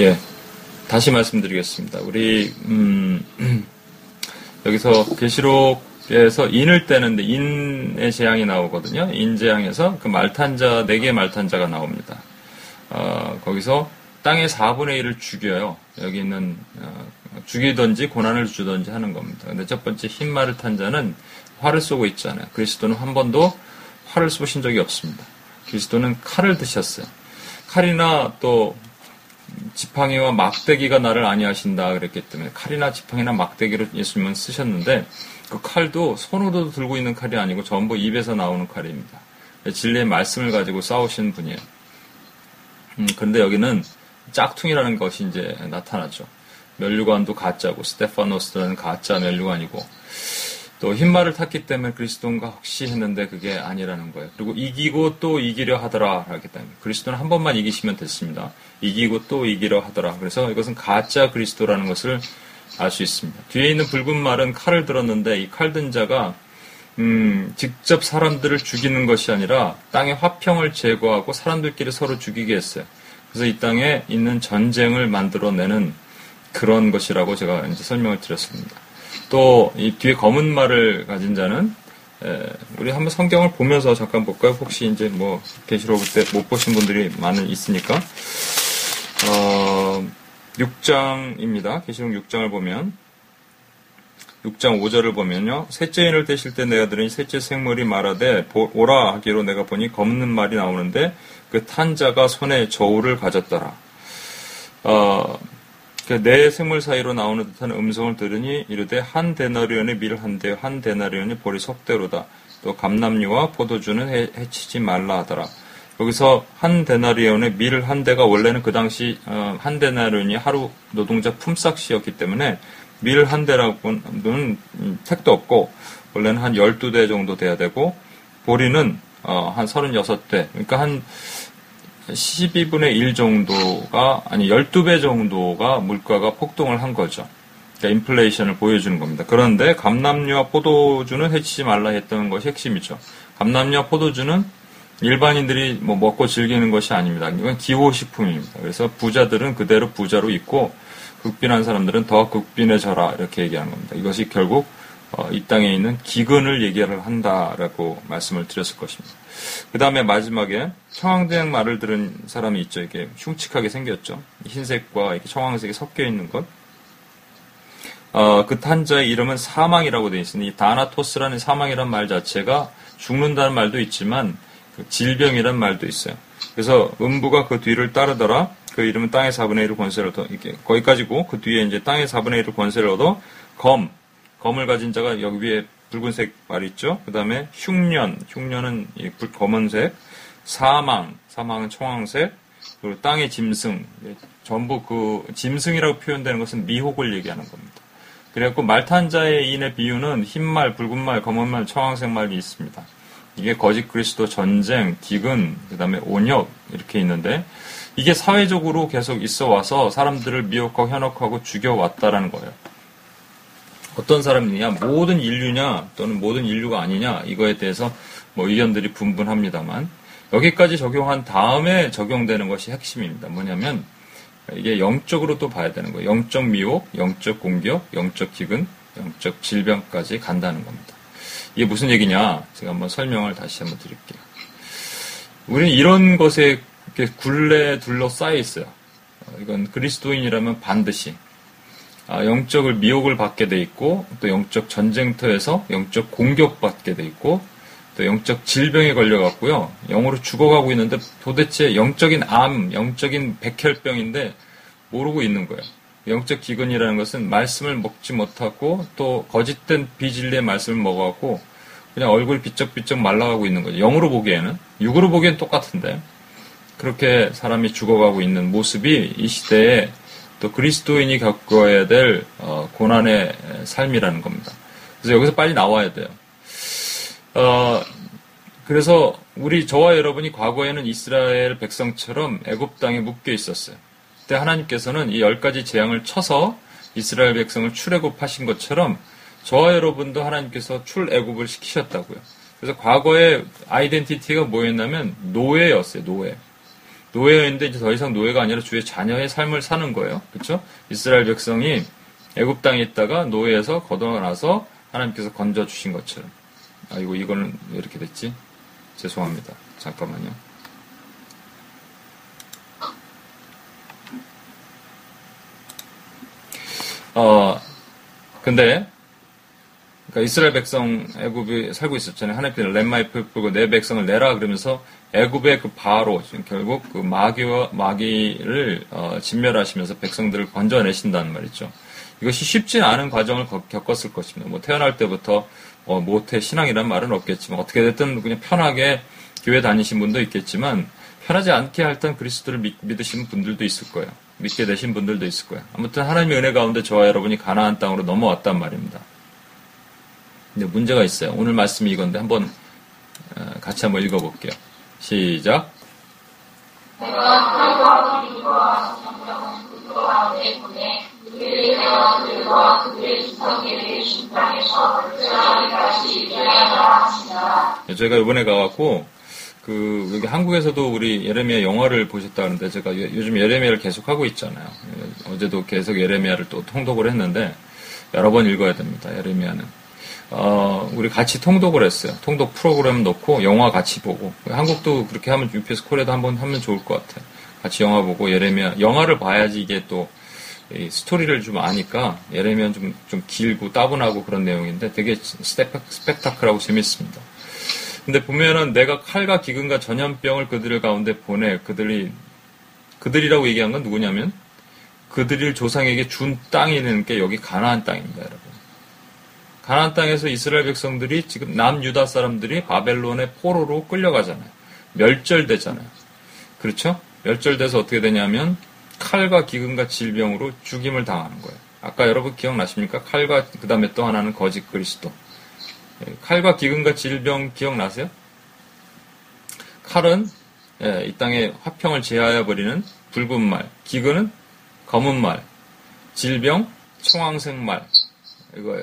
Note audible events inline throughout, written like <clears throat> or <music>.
예, 다시 말씀드리겠습니다. 우리 음, <clears throat> 여기서 계시록에서 인을 떼는데 인의 재앙이 나오거든요. 인 재앙에서 그 말탄자 네 개의 말탄자가 나옵니다. 어, 거기서 땅의 4분의 1을 죽여요. 여기 있는 어, 죽이든지 고난을 주든지 하는 겁니다. 근데 첫 번째 흰 말을 탄 자는 활을 쏘고 있잖아요. 그리스도는 한 번도 활을 쏘신 적이 없습니다. 그리스도는 칼을 드셨어요. 칼이나 또 지팡이와 막대기가 나를 아니하신다 그랬기 때문에 칼이나 지팡이나 막대기를 예수님은 쓰셨는데 그 칼도 손으로 들고 있는 칼이 아니고 전부 입에서 나오는 칼입니다. 진리의 말씀을 가지고 싸우시는 분이에요. 음, 그런데 여기는 짝퉁이라는 것이 이제 나타나죠. 멸류관도 가짜고 스테파노스라는 가짜 멸류관이고 또 흰말을 탔기 때문에 그리스도인가 혹시 했는데 그게 아니라는 거예요. 그리고 이기고 또 이기려 하더라 하기 때문에 그리스도는 한 번만 이기시면 됐습니다. 이기고 또 이기려 하더라. 그래서 이것은 가짜 그리스도라는 것을 알 수 있습니다. 뒤에 있는 붉은 말은 칼을 들었는데 이 칼든 자가 음, 직접 사람들을 죽이는 것이 아니라 땅의 화평을 제거하고 사람들끼리 서로 죽이게 했어요. 그래서 이 땅에 있는 전쟁을 만들어내는 그런 것이라고 제가 이제 설명을 드렸습니다. 또 이 뒤에 검은 말을 가진 자는 에, 우리 한번 성경을 보면서 잠깐 볼까요? 혹시 이제 뭐 계시록 때 못 보신 분들이 많은 있으니까 어, 6장입니다. 계시록 6장을 보면 6장 5절을 보면요. 셋째 인을 떼실 때 내가 들으니 셋째 생물이 말하되 오라 하기로 내가 보니 검은 말이 나오는데 그 탄자가 손에 저울을 가졌더라. 어, 그내 생물 사이로 나오는 듯한 음성을 들으니 이르되 한 데나리온의 밀 한 대, 한 데나리온의 보리 속대로다. 또 감남류와 포도주는 해, 해치지 말라 하더라. 여기서 한 데나리온의 밀 한 대가 원래는 그 당시 어, 한 데나리온이 하루 노동자 품삯이었기 때문에 밀 한 대라고는 택도 없고 원래는 한 12대 정도 돼야 되고 보리는 어, 한 36대 그러니까 한 12분의 1 정도가 아니 12배 정도가 물가가 폭등을 한 거죠. 그러니까 인플레이션을 보여주는 겁니다. 그런데 감남류와 포도주는 해치지 말라 했던 것이 핵심이죠. 감남류와 포도주는 일반인들이 뭐 먹고 즐기는 것이 아닙니다. 이건 기호식품입니다. 그래서 부자들은 그대로 부자로 있고 극빈한 사람들은 더 극빈해져라 이렇게 얘기하는 겁니다. 이것이 결국 어, 이 땅에 있는 기근을 얘기를 한다라고 말씀을 드렸을 것입니다. 그 다음에 마지막에 청황대학 말을 들은 사람이 있죠. 이게 흉측하게 생겼죠. 흰색과 이렇게 청황색이 섞여 있는 것. 어, 그 탄자의 이름은 사망이라고 되어 있으니 다나토스라는 사망이란 말 자체가 죽는다는 말도 있지만 그 질병이란 말도 있어요. 그래서 음부가 그 뒤를 따르더라. 그 이름은 땅의 4분의 1을 권세를 얻어 이렇게 거기까지고 그 뒤에 이제 땅의 4분의 1을 권세를 얻어 검 검을 가진 자가 여기 위에 붉은색 말 있죠. 그 다음에 흉년, 흉년은 검은색, 사망, 사망은 청황색, 그리고 땅의 짐승, 전부 그 짐승이라고 표현되는 것은 미혹을 얘기하는 겁니다. 그래갖고 말탄 자의 인의 비유는 흰 말, 붉은 말, 검은 말, 청황색 말이 있습니다. 이게 거짓 그리스도 전쟁, 기근, 그 다음에 온역 이렇게 있는데 이게 사회적으로 계속 있어 와서 사람들을 미혹하고 현혹하고 죽여왔다라는 거예요. 어떤 사람이냐, 모든 인류냐, 또는 모든 인류가 아니냐, 이거에 대해서 뭐 의견들이 분분합니다만, 여기까지 적용한 다음에 적용되는 것이 핵심입니다. 뭐냐면, 이게 영적으로 또 봐야 되는 거예요. 영적 미혹, 영적 공격, 영적 기근, 영적 질병까지 간다는 겁니다. 이게 무슨 얘기냐? 제가 한번 설명을 다시 한번 드릴게요. 우리는 이런 것에 굴레 둘러싸여 있어요. 이건 그리스도인이라면 반드시 아, 영적을 미혹을 받게 돼 있고 또 영적 전쟁터에서 영적 공격받게 돼 있고 또 영적 질병에 걸려갖고요 영으로 죽어가고 있는데 도대체 영적인 암, 영적인 백혈병인데 모르고 있는 거예요. 영적 기근이라는 것은 말씀을 먹지 못하고 또 거짓된 비진리의 말씀을 먹어갖고 그냥 얼굴 비쩍비쩍 말라가고 있는 거죠. 영으로 보기에는 육으로 보기엔 똑같은데 그렇게 사람이 죽어가고 있는 모습이 이 시대에 또 그리스도인이 겪어야 될 어, 고난의 삶이라는 겁니다. 그래서 여기서 빨리 나와야 돼요. 어, 그래서 우리 저와 여러분이 과거에는 이스라엘 백성처럼 애굽 땅에 묶여 있었어요. 그때 하나님께서는 이 열 가지 재앙을 쳐서 이스라엘 백성을 출애굽하신 것처럼 저와 여러분도 하나님께서 출애굽을 시키셨다고요. 그래서 과거에 아이덴티티가 뭐였냐면 노예였어요. 노예. 노예였는데 이제 더 이상 노예가 아니라 주의 자녀의 삶을 사는 거예요. 그렇죠? 이스라엘 백성이 애굽 땅에 있다가 노예에서 걷어나서 하나님께서 건져 주신 것처럼. 아이고 이거는 왜 이렇게 됐지? 죄송합니다. 잠깐만요. 어, 근데, 그러니까 이스라엘 백성 애굽에 살고 있었잖아요. 하나님께서 let my people go 내 백성을 내라 그러면서 애굽의 그 바로 결국 그 마귀와 마귀를 어, 진멸하시면서 백성들을 건져내신다는 말이죠. 이것이 쉽지 않은 과정을 겪었을 것입니다. 뭐 태어날 때부터 뭐 모태 신앙이란 말은 없겠지만 어떻게 됐든 그냥 편하게 교회 다니신 분도 있겠지만 편하지 않게 할땐 그리스도를 믿, 믿으시는 분들도 있을 거예요. 믿게 되신 분들도 있을 거예요. 아무튼 하나님의 은혜 가운데 저와 여러분이 가나안 땅으로 넘어왔단 말입니다. 근데 문제가 있어요. 오늘 말씀이 이건데 한번 어, 같이 한번 읽어볼게요. 시작. 저희가 이번에 가갖고 그 여기 한국에서도 우리 예레미야 영화를 보셨다는데 제가 요즘 예레미야를 계속 하고 있잖아요. 어제도 계속 예레미야를 또 통독을 했는데 여러 번 읽어야 됩니다. 예레미야는. 어, 우리 같이 통독을 했어요. 통독 프로그램 넣고 영화 같이 보고 한국도 그렇게 하면 UPS 코리아도 한번 하면 좋을 것 같아요. 같이 영화 보고 예레미야 영화를 봐야지 이게 또 스토리를 좀 아니까 예레미야 좀, 좀 길고 따분하고 그런 내용인데 되게 스펙, 스펙타클하고 재밌습니다. 근데 보면은 내가 칼과 기근과 전염병을 그들 가운데 보내 그들이 그들이라고 얘기한 건 누구냐면 그들을 조상에게 준 땅이라는 게 여기 가나안 땅입니다, 여러분. 가나안 땅에서 이스라엘 백성들이 지금 남유다 사람들이 바벨론의 포로로 끌려가잖아요. 멸절되잖아요. 그렇죠? 멸절돼서 어떻게 되냐면 칼과 기근과 질병으로 죽임을 당하는 거예요. 아까 여러분 기억나십니까? 칼과 그 다음에 또 하나는 거짓 그리스도. 예, 칼과 기근과 질병 기억나세요? 칼은 예, 이 땅에 화평을 제하여 버리는 붉은 말, 기근은 검은 말, 질병 청황색 말 이거예요.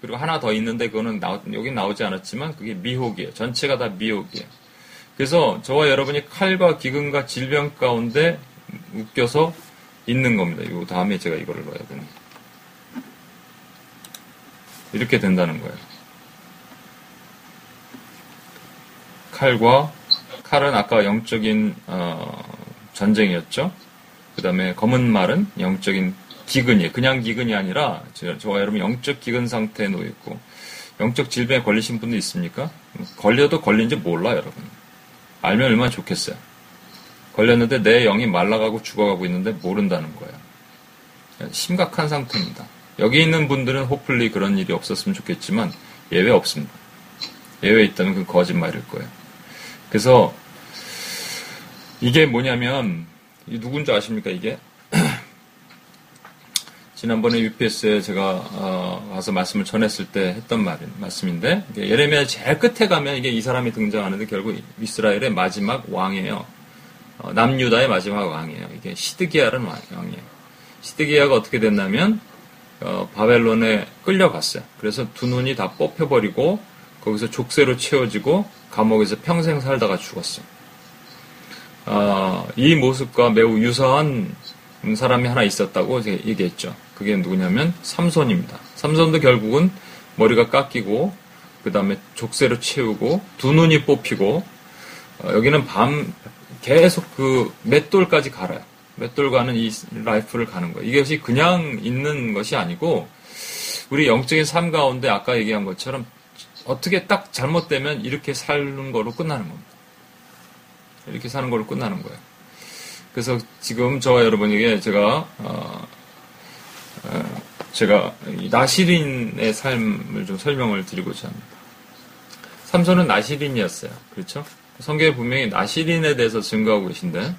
그리고 하나 더 있는데 그거는 나오, 여기 나오지 않았지만 그게 미혹이에요. 전체가 다 미혹이에요. 그래서 저와 여러분이 칼과 기근과 질병 가운데 웃겨서 있는 겁니다. 이 다음에 제가 이거를 넣어야 되는. 이렇게 된다는 거예요. 칼과 칼은 아까 영적인 어, 전쟁이었죠. 그 다음에 검은 말은 영적인 기근이에요. 그냥 기근이 아니라 저와 여러분 영적 기근 상태에 놓여 있고 영적 질병에 걸리신 분도 있습니까? 걸려도 걸린지 몰라 여러분. 알면 얼마나 좋겠어요. 걸렸는데 내 영이 말라가고 죽어가고 있는데 모른다는 거예요. 심각한 상태입니다. 여기 있는 분들은 호플리 그런 일이 없었으면 좋겠지만 예외 없습니다. 예외 있다면 그 거짓말일 거예요. 그래서 이게 뭐냐면 누군지 아십니까 이게? <clears throat> 지난번에 UPS에 제가 어, 가서 말씀을 전했을 때 했던 말, 말씀인데 예레미야 제일 끝에 가면 이게 이 사람이 등장하는데 결국 이스라엘의 마지막 왕이에요. 어, 남유다의 마지막 왕이에요. 이게 시드기야라는 왕이에요. 시드기야가 어떻게 됐냐면 어, 바벨론에 끌려갔어요. 그래서 두 눈이 다 뽑혀버리고 거기서 족쇄로 채워지고 감옥에서 평생 살다가 죽었어요. 어, 이 모습과 매우 유사한 사람이 하나 있었다고 얘기했죠. 그게 누구냐면 삼손입니다. 삼손도 결국은 머리가 깎이고 그 다음에 족쇄로 채우고 두 눈이 뽑히고 어, 여기는 밤 계속 그 맷돌까지 갈아요. 맷돌 가는 이 라이프를 가는 거예요. 이것이 그냥 있는 것이 아니고 우리 영적인 삶 가운데 아까 얘기한 것처럼 어떻게 딱 잘못되면 이렇게 사는 거로 끝나는 겁니다. 이렇게 사는 걸로 끝나는 거예요. 그래서 지금 저와 여러분에게 제가 어, 어, 제가 나시린의 삶을 좀 설명을 드리고자 합니다. 삼손은 나시린이었어요. 그렇죠? 성경에 분명히 나시린에 대해서 증거하고 계신데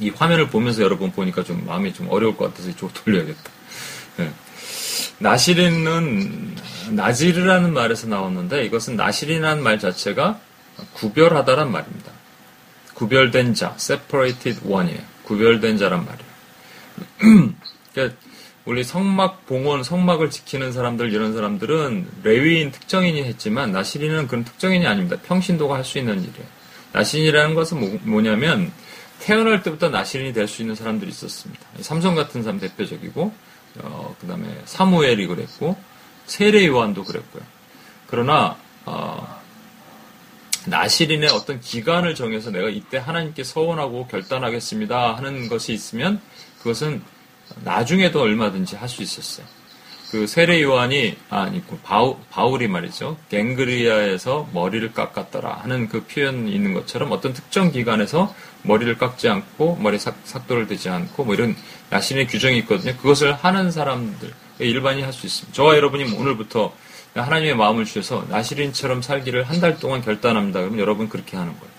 이 화면을 보면서 여러분 보니까 좀 마음이 좀 어려울 것 같아서 이쪽 돌려야겠다. 네. 나시린은 나지르라는 말에서 나왔는데 이것은 나시린이라는 말 자체가 구별하다란 말입니다. 구별된 자, separated one이에요. 구별된 자란 말이에요. <clears throat> 그러니까 우리 성막 봉헌, 성막을 지키는 사람들 이런 사람들은 레위인 특정인이 했지만 나시린은 그런 특정인이 아닙니다. 평신도가 할 수 있는 일이에요. 나시린이라는 것은 뭐, 냐면 태어날 때부터 나시린이 될 수 있는 사람들이 있었습니다. 삼성 같은 사람 대표적이고 어, 그 다음에 사무엘이 그랬고 세례 요한도 그랬고요. 그러나 어, 나시린의 어떤 기간을 정해서 내가 이때 하나님께 서원하고 결단하겠습니다 하는 것이 있으면 그것은 나중에도 얼마든지 할 수 있었어요. 그 세례 요한이 아니 그 바우, 바울이 말이죠 갱그리아에서 머리를 깎았더라 하는 그 표현이 있는 것처럼 어떤 특정 기간에서 머리를 깎지 않고 머리 삭, 삭도를 대지 않고 뭐 이런 나신의 규정이 있거든요. 그것을 하는 사람들 일반이 할 수 있습니다. 저와 여러분이 오늘부터 하나님의 마음을 주셔서 나시린처럼 살기를 한 달 동안 결단합니다. 그러면 여러분 그렇게 하는 거예요.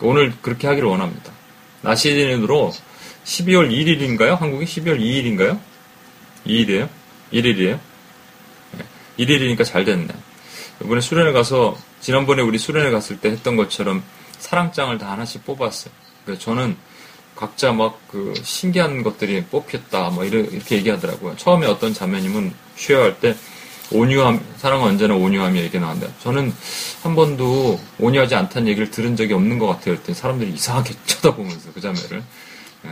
오늘 그렇게 하기를 원합니다. 나시린으로 12월 1일인가요? 한국이 12월 2일인가요? 2일이에요? 1일이에요? 네. 1일이니까 잘 됐네. 이번에 수련회 가서, 지난번에 우리 수련회 갔을 때 했던 것처럼 사랑장을 다 하나씩 뽑았어요. 그래서 저는 각자 막 그 신기한 것들이 뽑혔다, 뭐 이렇게 얘기하더라고요. 처음에 어떤 자매님은 쉬어할 때 온유함, 사랑은 언제나 온유함이 얘기 나온다. 저는 한 번도 온유하지 않다는 얘기를 들은 적이 없는 것 같아요. 그랬더니 사람들이 이상하게 <laughs> 쳐다보면서 그 자매를. 네.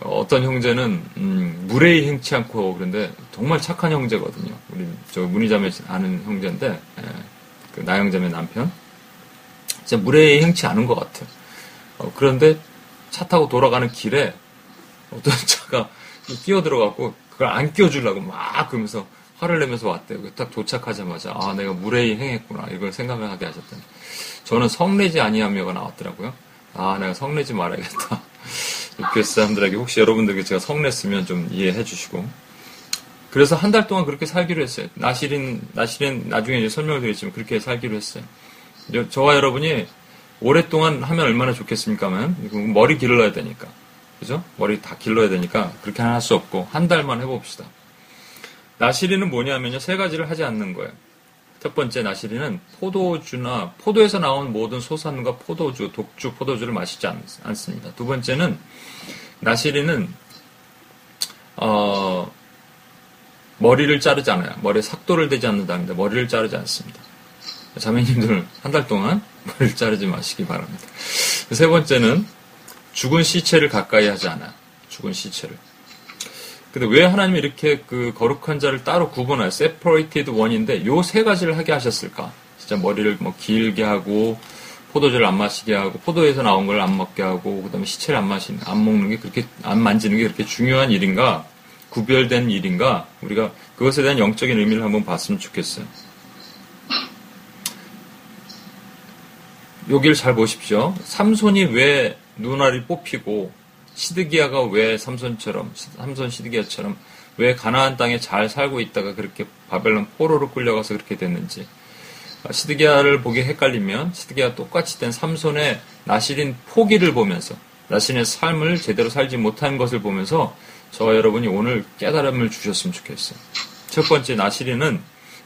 어떤 형제는 음, 무례히 행치 않고 그런데 정말 착한 형제거든요. 우리 저 문희자매 아는 형제인데 예, 그 나영자매 남편 진짜 무례히 행치 않은 것 같아요. 어, 그런데 차 타고 돌아가는 길에 어떤 <laughs> 차가 끼어 들어갔고 그걸 안 끼워주려고 막 그러면서 화를 내면서 왔대요. 딱 도착하자마자 아 내가 무례히 행했구나 이걸 생각을 하게 하셨더니 저는 성내지 아니하며가 나왔더라고요. 아 내가 성내지 말아야겠다. 교회 <laughs> 사람들에게 혹시 여러분들께 제가 성냈으면 좀 이해해 주시고. 그래서 한 달 동안 그렇게 살기로 했어요. 나실인, 나실인 나중에 이제 설명을 드리지만 그렇게 살기로 했어요. 저와 여러분이 오랫동안 하면 얼마나 좋겠습니까만 머리 길러야 되니까. 그죠? 머리 다 길러야 되니까 그렇게 할 수 없고 한 달만 해봅시다. 나시리는 뭐냐면요. 세 가지를 하지 않는 거예요. 첫 번째 나시리는 포도주나 포도에서 나온 모든 소산과 포도주, 독주, 포도주를 마시지 않, 습니다 두 번째는 나시리는 어, 머리를 자르지 않아요. 머리에 삭도를 대지 않는다는데 머리를 자르지 않습니다. 자매님들 한 달 동안 머리를 자르지 마시기 바랍니다. 세 번째는 죽은 시체를 가까이 하지 않아요. 죽은 시체를. 근데 왜 하나님이 이렇게 그 거룩한 자를 따로 구분하여 separated one인데 요 세 가지를 하게 하셨을까? 진짜 머리를 뭐 길게 하고 포도주를 안 마시게 하고 포도에서 나온 걸 안 먹게 하고 그다음에 시체를 안 마시는 안 먹는 게 그렇게 안 만지는 게 그렇게 중요한 일인가? 구별된 일인가? 우리가 그것에 대한 영적인 의미를 한번 봤으면 좋겠어요. 여기를 잘 보십시오. 삼손이 왜 눈알이 뽑히고 시드기야가 왜 삼손처럼 삼손 시드기야처럼 왜 가나안 땅에 잘 살고 있다가 그렇게 바벨론 포로로 끌려가서 그렇게 됐는지 아, 시드기야를 보기 헷갈리면 시드기야 똑같이 된 삼손의 나시린 포기를 보면서 나신의 삶을 제대로 살지 못한 것을 보면서 저와 여러분이 오늘 깨달음을 주셨으면 좋겠어요. 첫 번째 나시린은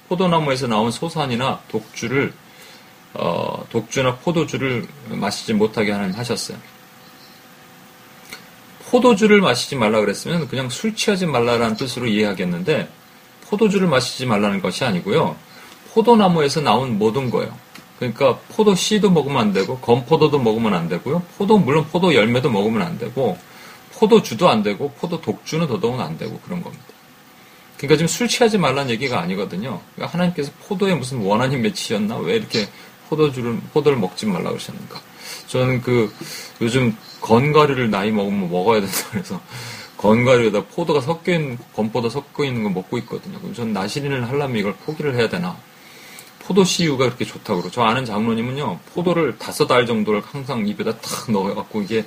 포도나무에서 나온 소산이나 독주를 어, 독주나 포도주를 마시지 못하게 하는 하셨어요. 포도주를 마시지 말라 그랬으면 그냥 술 취하지 말라라는 뜻으로 이해하겠는데 포도주를 마시지 말라는 것이 아니고요. 포도나무에서 나온 모든 거예요. 그러니까 포도 씨도 먹으면 안 되고 건포도도 먹으면 안 되고요. 포도 물론 포도 열매도 먹으면 안 되고 포도주도 안 되고 포도 독주는 더더욱 안 되고 그런 겁니다. 그러니까 지금 술 취하지 말라는 얘기가 아니거든요. 그러니까 하나님께서 포도에 무슨 원한이 맺히셨나? 왜 이렇게 포도주를 포도를 먹지 말라 그러셨는가? 저는 그 요즘 건가리를 나이 먹으면 먹어야 된다 그래서 건가리에다 포도가 섞여 있는 건포도 섞여 있는 거 먹고 있거든요. 그럼 저는 나시린을 하려면 이걸 포기를 해야 되나? 포도 씨유가 그렇게 좋다고 그러고 저 아는 장로님은요 포도를 다섯 알 정도를 항상 입에다 탁 넣어갖고 이게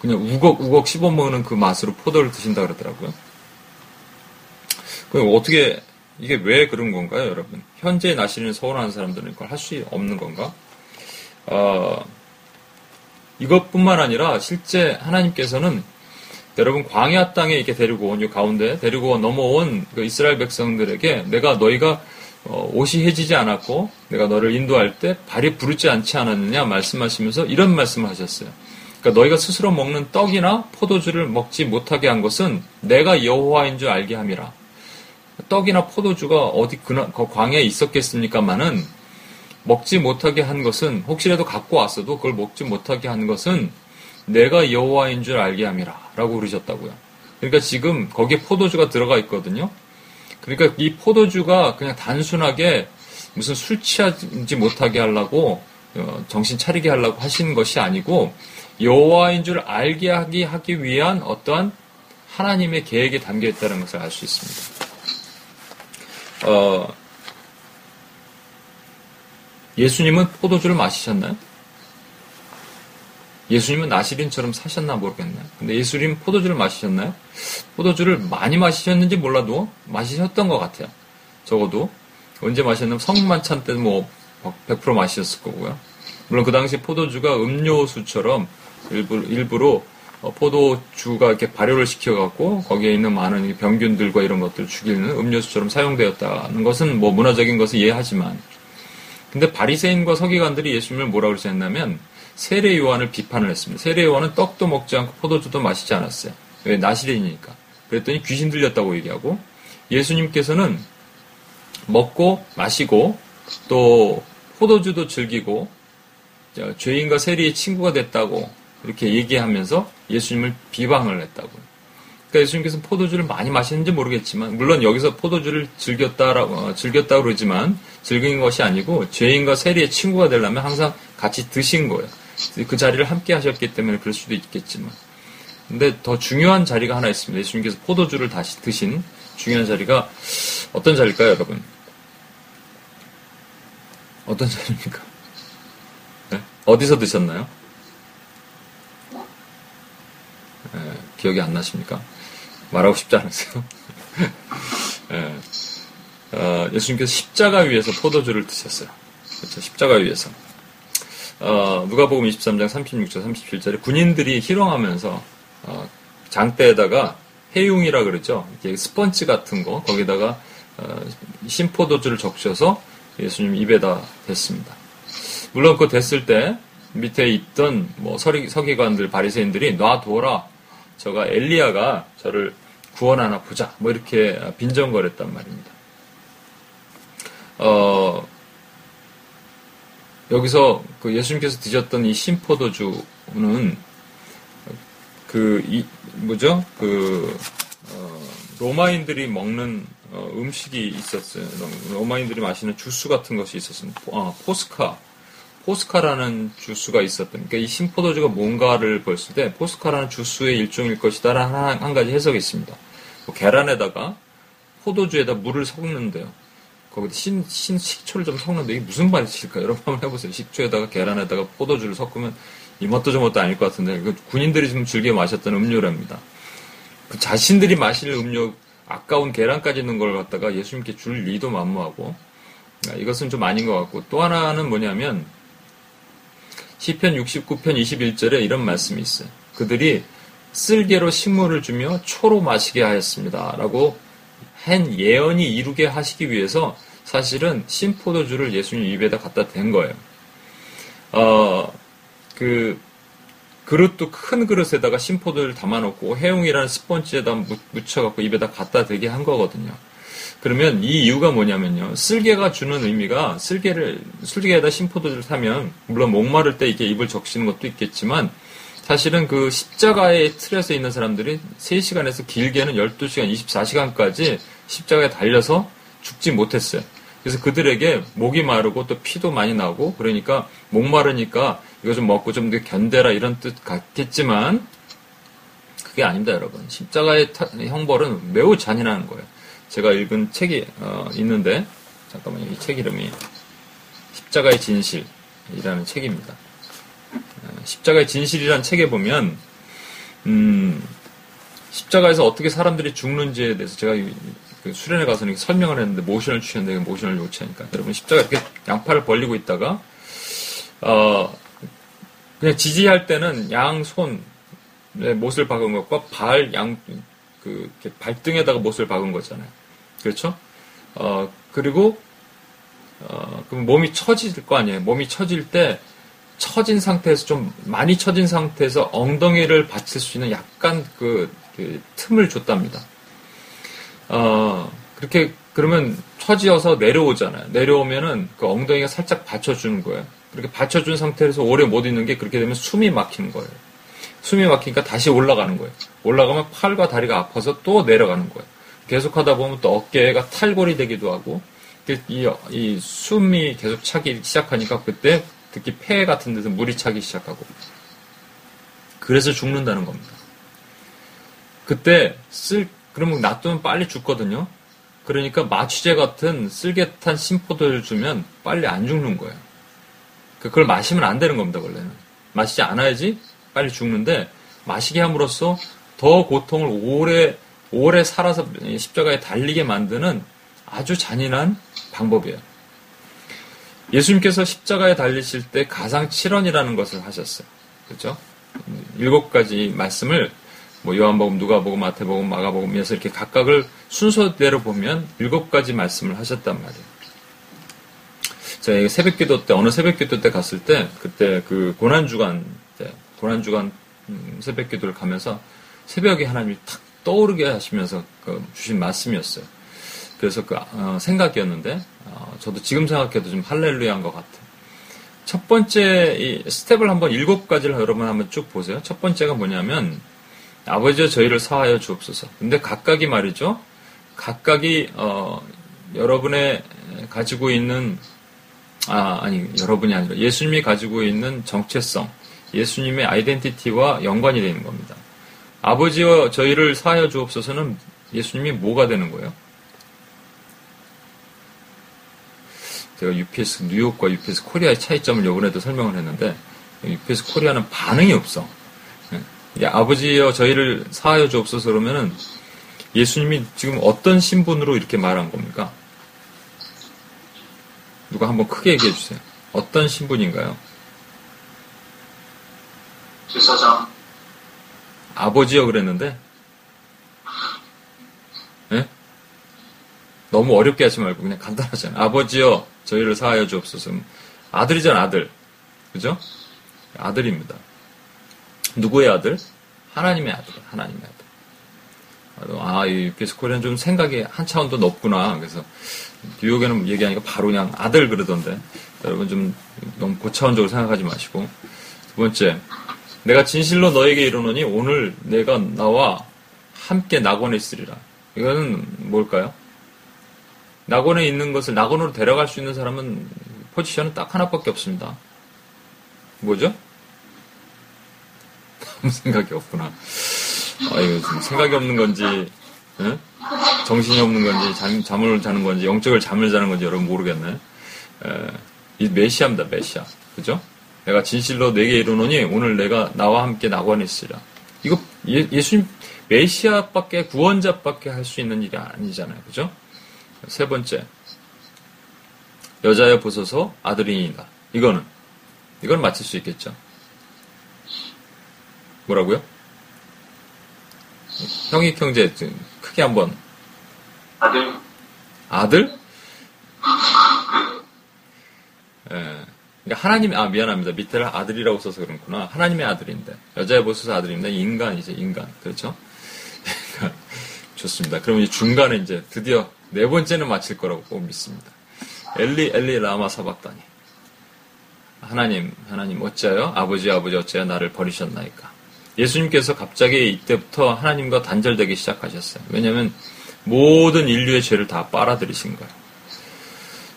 그냥 우걱 우걱 씹어 먹는 그 맛으로 포도를 드신다 그러더라고요. 그 어떻게 이게 왜 그런 건가요, 여러분? 현재 나시린을 서운하는 사람들은 이걸 할 수 없는 건가? 어, 이것뿐만 아니라 실제 하나님께서는 여러분 광야 땅에 이렇게 데리고 온 이 가운데 데리고 넘어온 그 이스라엘 백성들에게 내가 너희가 어, 옷이 해지지 않았고 내가 너를 인도할 때 발이 부르지 않지 않았느냐 말씀하시면서 이런 말씀을 하셨어요. 그러니까 너희가 스스로 먹는 떡이나 포도주를 먹지 못하게 한 것은 내가 여호와인 줄 알게 함이라. 떡이나 포도주가 어디 그나, 광야에 있었겠습니까마는 먹지 못하게 한 것은 혹시라도 갖고 왔어도 그걸 먹지 못하게 한 것은 내가 여호와인 줄 알게 함이라라고 그러셨다고요. 그러니까 지금 거기에 포도주가 들어가 있거든요. 그러니까 이 포도주가 그냥 단순하게 무슨 술 취하지 못하게 하려고 어, 정신 차리게 하려고 하시는 것이 아니고 여호와인 줄 알게 하기 하기 위한 어떠한 하나님의 계획이 담겨 있다는 것을 알 수 있습니다. 어, 예수님은 포도주를 마시셨나요? 예수님은 나시린처럼 사셨나 모르겠네요. 근데 예수님 포도주를 마시셨나요? 포도주를 많이 마시셨는지 몰라도 마시셨던 것 같아요. 적어도 언제 마셨냐면 성만찬 때 뭐 100% 마시셨을 거고요. 물론 그 당시 포도주가 음료수처럼 일부러, 일부러 어, 포도주가 이렇게 발효를 시켜갖고 거기에 있는 많은 병균들과 이런 것들을 죽이는 음료수처럼 사용되었다는 것은 뭐 문화적인 것을 이해하지만 근데 바리새인과 서기관들이 예수님을 뭐라고 그러셨냐면 세례 요한을 비판을 했습니다. 세례 요한은 떡도 먹지 않고 포도주도 마시지 않았어요. 왜 나시린이니까. 그랬더니 귀신 들렸다고 얘기하고 예수님께서는 먹고 마시고 또 포도주도 즐기고 죄인과 세리의 친구가 됐다고 이렇게 얘기하면서 예수님을 비방을 했다고요. 그러니까 예수님께서 포도주를 많이 마시는지 모르겠지만 물론 여기서 포도주를 즐겼다라고 어, 즐겼다고 그러지만 즐긴 것이 아니고 죄인과 세리의 친구가 되려면 항상 같이 드신 거예요. 그 자리를 함께 하셨기 때문에 그럴 수도 있겠지만 근데 더 중요한 자리가 하나 있습니다. 예수님께서 포도주를 다시 드신 중요한 자리가 어떤 자리일까요, 여러분? 어떤 자리입니까? 네? 어디서 드셨나요? 네, 기억이 안 나십니까? 말하고 싶지 않으세요? 네. <laughs> 어, 예수님께서 십자가 위에서 포도주를 드셨어요. 그렇죠? 십자가 위에서. 어, 누가복음 23장 36절 37절에 군인들이 희롱하면서 어, 장대에다가 해용이라 그러죠. 이게 스펀지 같은 거 거기다가 어, 신포도주를 적셔서 예수님 입에다 댔습니다. 물론 그 됐을 때 밑에 있던 뭐 서기, 서기관들 바리새인들이 놔둬라. 저가 엘리야가 저를 구원하나 보자. 뭐 이렇게 빈정거렸단 말입니다. 어, 여기서 그 예수님께서 드셨던 이 신포도주는 그, 이, 뭐죠? 그, 어, 로마인들이 먹는 어, 음식이 있었어요. 로마인들이 마시는 주스 같은 것이 있었습니다. 어, 포스카. 포스카라는 주스가 있었던, 그러니까 이 신포도주가 뭔가를 봤을 때 포스카라는 주스의 일종일 것이다라는 한, 한 가지 해석이 있습니다. 뭐 계란에다가 포도주에다 물을 섞는데요. 거기다 신, 신 식초를 좀 섞는데 이게 무슨 말이실까? 여러분 한번 해보세요. 식초에다가 계란에다가 포도주를 섞으면 이것도 저것도 아닐 것 같은데 군인들이 좀 즐겨 마셨던 음료랍니다. 그 자신들이 마실 음료 아까운 계란까지 있는 걸 갖다가 예수님께 줄 리도 만무하고 아, 이것은 좀 아닌 것 같고 또 하나는 뭐냐면 시편 69편 21절에 이런 말씀이 있어요. 그들이 쓸개로 식물을 주며 초로 마시게 하였습니다. 라고 한 예언이 이루게 하시기 위해서 사실은 신포도주를 예수님 입에다 갖다 댄 거예요. 어, 그, 그릇도 큰 그릇에다가 신포도를 담아놓고 해웅이라는 스펀지에다 묻혀갖고 입에다 갖다 대게 한 거거든요. 그러면 이 이유가 뭐냐면요. 쓸개가 주는 의미가 쓸개를, 쓸개에다 신포도를 타면, 물론 목마를 때 이게 입을 적시는 것도 있겠지만, 사실은 그 십자가의 틀에서 있는 사람들이 3시간에서 길게는 12시간, 24시간까지 십자가에 달려서 죽지 못했어요. 그래서 그들에게 목이 마르고 또 피도 많이 나고 그러니까 목마르니까 이거 좀 먹고 좀더 견뎌라 이런 뜻 같겠지만 그게 아닙니다, 여러분. 십자가의 형벌은 매우 잔인한 거예요. 제가 읽은 책이 어, 있는데 잠깐만요. 이 책 이름이 십자가의 진실이라는 책입니다. 어, 십자가의 진실이라는 책에 보면 음, 십자가에서 어떻게 사람들이 죽는지에 대해서 제가 그 수련회 가서 설명을 했는데 모션을 취했는데 모션을 요치하니까 여러분 십자가 이렇게 양팔을 벌리고 있다가 어 그냥 지지할 때는 양손에 못을 박은 것과 발 양 그 발등에다가 못을 박은 거잖아요. 그렇죠? 어 그리고 어, 그럼 몸이 처질 거 아니에요. 몸이 처질 때 처진 상태에서 좀 많이 처진 상태에서 엉덩이를 받칠 수 있는 약간 그, 그 틈을 줬답니다. 어, 그렇게 그러면 처지어서 내려오잖아요. 내려오면은 그 엉덩이가 살짝 받쳐주는 거예요. 그렇게 받쳐준 상태에서 오래 못 있는 게 그렇게 되면 숨이 막히는 거예요. 숨이 막히니까 다시 올라가는 거예요. 올라가면 팔과 다리가 아파서 또 내려가는 거예요. 계속 하다 보면 또 어깨가 탈골이 되기도 하고 이, 이 숨이 계속 차기 시작하니까 그때 특히 폐 같은 데서 물이 차기 시작하고 그래서 죽는다는 겁니다. 그때 쓸 그러면 놔두면 빨리 죽거든요. 그러니까 마취제 같은 쓸개탄 심포도를 주면 빨리 안 죽는 거예요. 그걸 마시면 안 되는 겁니다, 원래는. 마시지 않아야지 빨리 죽는데 마시게 함으로써 더 고통을 오래 오래 살아서 십자가에 달리게 만드는 아주 잔인한 방법이에요. 예수님께서 십자가에 달리실 때 가상 7원이라는 것을 하셨어요. 그렇죠? 일곱 가지 말씀을 뭐 요한복음, 누가복음, 마태복음, 마가복음에서 이렇게 각각을 순서대로 보면 일곱 가지 말씀을 하셨단 말이에요. 제가 새벽기도 때 어느 새벽기도 때 갔을 때 그때 그 고난 주간 때 고난 주간 음, 새벽 기도를 가면서 새벽에 하나님이 탁 떠오르게 하시면서 그 주신 말씀이었어요. 그래서 그 어, 생각이었는데 어, 저도 지금 생각해도 좀 할렐루야한 것 같아요. 첫 번째 이 스텝을 한번 일곱 가지를 여러분 한번 쭉 보세요. 첫 번째가 뭐냐면 아버지여 저희를 사하여 주옵소서. 근데 각각이 말이죠. 각각이 어, 여러분의 가지고 있는 아 아니 여러분이 아니라 예수님이 가지고 있는 정체성, 예수님의 identity와 연관이 되는 겁니다. 아버지여 저희를 사하여 주옵소서는 예수님이 뭐가 되는 거예요? 제가 UPS 뉴욕과 UPS 코리아의 차이점을 요번에도 설명을 했는데 UPS 코리아는 반응이 없어. 예, 아버지여 저희를 사하여 주옵소서 그러면은 예수님이 지금 어떤 신분으로 이렇게 말한 겁니까? 누가 한번 크게 얘기해 주세요. 어떤 신분인가요? 제사장. 아버지여 그랬는데 예? 너무 어렵게 하지 말고 그냥 간단하잖아요. 아버지여 저희를 사하여 주옵소서. 아들이잖아 아들. 그죠? 아들입니다. 누구의 아들? 하나님의 아들. 하나님의 아들. 아, 이 코리아는 좀 생각이 한 차원 더 높구나. 그래서 뉴욕에는 얘기하니까 바로 그냥 아들 그러던데. 여러분 좀 너무 고차원적으로 생각하지 마시고. 두 번째, 내가 진실로 너에게 이르노니 오늘 내가 나와 함께 낙원에 있으리라. 이거는 뭘까요? 낙원에 있는 것을 낙원으로 데려갈 수 있는 사람은 포지션은 딱 하나밖에 없습니다. 뭐죠? <laughs> 아무 생각이 없구나. 아, 이거 생각이 없는 건지, 예? 정신이 없는 건지, 잠, 잠을 자는 건지, 영적을 잠을 자는 건지 여러분 모르겠네. 에, 이 메시아입니다, 메시아. 그죠? 내가 진실로 내게 이르노니 오늘 내가 나와 함께 낙원에 있으라. 이거 예, 수님 메시아밖에 구원자밖에 할 수 있는 일이 아니잖아요. 그죠? 세 번째. 여자여 보소서 아들이니이다. 이거는 이걸 맞힐 수 있겠죠. 뭐라고요? 형이 형제 크게 한번 아들 아들? 예. 그러니까 하나님, 아, 미안합니다. 밑에를 아들이라고 써서 그렇구나. 하나님의 아들인데. 여자의 보소서 아들입니다. 인간이죠, 인간. 그렇죠? <laughs> 좋습니다. 그럼 이제 중간에 이제 드디어 네 번째는 맞힐 거라고 믿습니다. 엘리, 엘리, 라마 사박다니. 하나님, 하나님, 어찌하여? 아버지, 아버지, 어찌하여 나를 버리셨나이까? 예수님께서 갑자기 이때부터 하나님과 단절되기 시작하셨어요. 왜냐하면 모든 인류의 죄를 다 빨아들이신 거예요.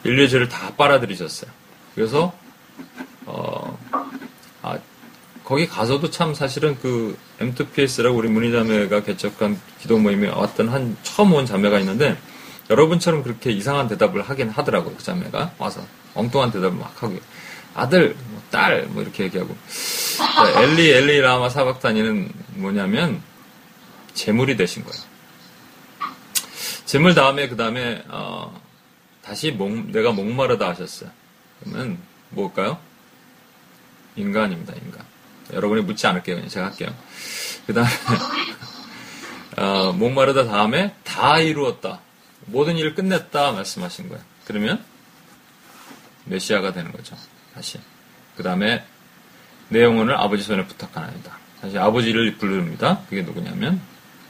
인류의 죄를 다 빨아들이셨어요. 그래서 어, 아, 거기 가서도 참 사실은 그 M2PS라고 우리 문희 자매가 개척한 기도 모임에 왔던 한 처음 온 자매가 있는데 여러분처럼 그렇게 이상한 대답을 하긴 하더라고요. 그 자매가 와서 엉뚱한 대답을 막 하고 아들, 뭐 딸, 뭐 이렇게 얘기하고 엘리 엘리 라마 사박단이는 뭐냐면 재물이 되신 거예요. 재물 다음에 그 다음에 어, 다시 목, 내가 목마르다 하셨어요. 그러면 뭘까요? 인간입니다, 인간. 여러분이 묻지 않을게요. 그냥 제가 할게요. 그 다음에, <laughs> 어, 목마르다 다음에 다 이루었다. 모든 일을 끝냈다 말씀하신 거예요. 그러면 메시아가 되는 거죠. 다시. 그 다음에 내 영혼을 아버지 손에 부탁하나이다. 다시 아버지를 부릅니다. 그게 누구냐면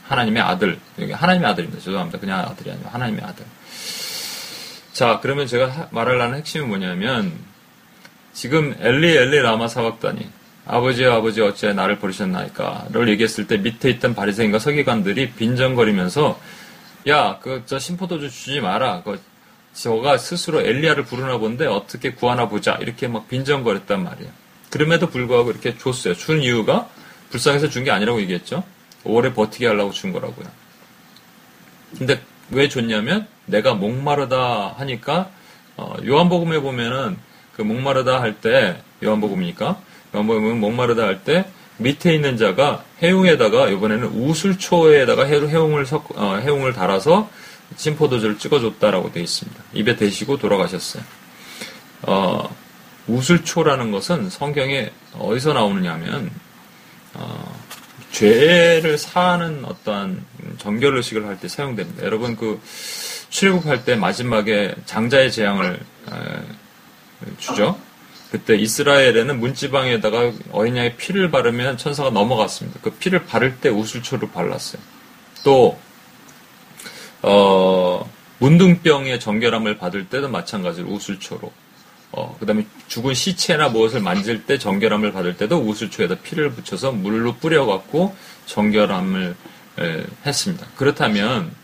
하나님의 아들. 여기 하나님의 아들입니다. 죄송합니다. 그냥 아들이 아니고 하나님의 아들. 자, 그러면 제가 말하려는 핵심은 뭐냐면 지금 엘리 엘리 라마 사박단이 아버지 아버지 어째 나를 버리셨나이까를 얘기했을 때 밑에 있던 바리새인과 서기관들이 빈정거리면서 야 그 저 심포도주 주지 마라 그 저가 스스로 엘리야를 부르나 본데 어떻게 구하나 보자 이렇게 막 빈정거렸단 말이에요. 그럼에도 불구하고 이렇게 줬어요. 준 이유가 불쌍해서 준 게 아니라고 얘기했죠. 오래 버티게 하려고 준 거라고요. 근데 왜 줬냐면 내가 목마르다 하니까 어, 요한복음에 보면은 그 목마르다 할 때 요한복음이니까 요한복음은 목마르다 할 때 밑에 있는 자가 해웅에다가 이번에는 우술초에다가 해웅을 섞, 어, 해웅을 달아서 심포도주를 찍어줬다라고 되어 있습니다. 입에 대시고 돌아가셨어요. 어, 우술초라는 것은 성경에 어디서 나오느냐 하면 어, 죄를 사하는 어떠한 정결 의식을 할 때 사용됩니다. 여러분 그 출애굽할 때 마지막에 장자의 재앙을 주죠. 그때 이스라엘에는 문지방에다가 어린 양의 피를 바르면 천사가 넘어갔습니다. 그 피를 바를 때 우술초를 발랐어요. 또 어, 문둥병의 정결함을 받을 때도 마찬가지로 우술초로. 어, 그 다음에 죽은 시체나 무엇을 만질 때 정결함을 받을 때도 우술초에다 피를 붙여서 물로 뿌려갖고 정결함을 에, 했습니다. 그렇다면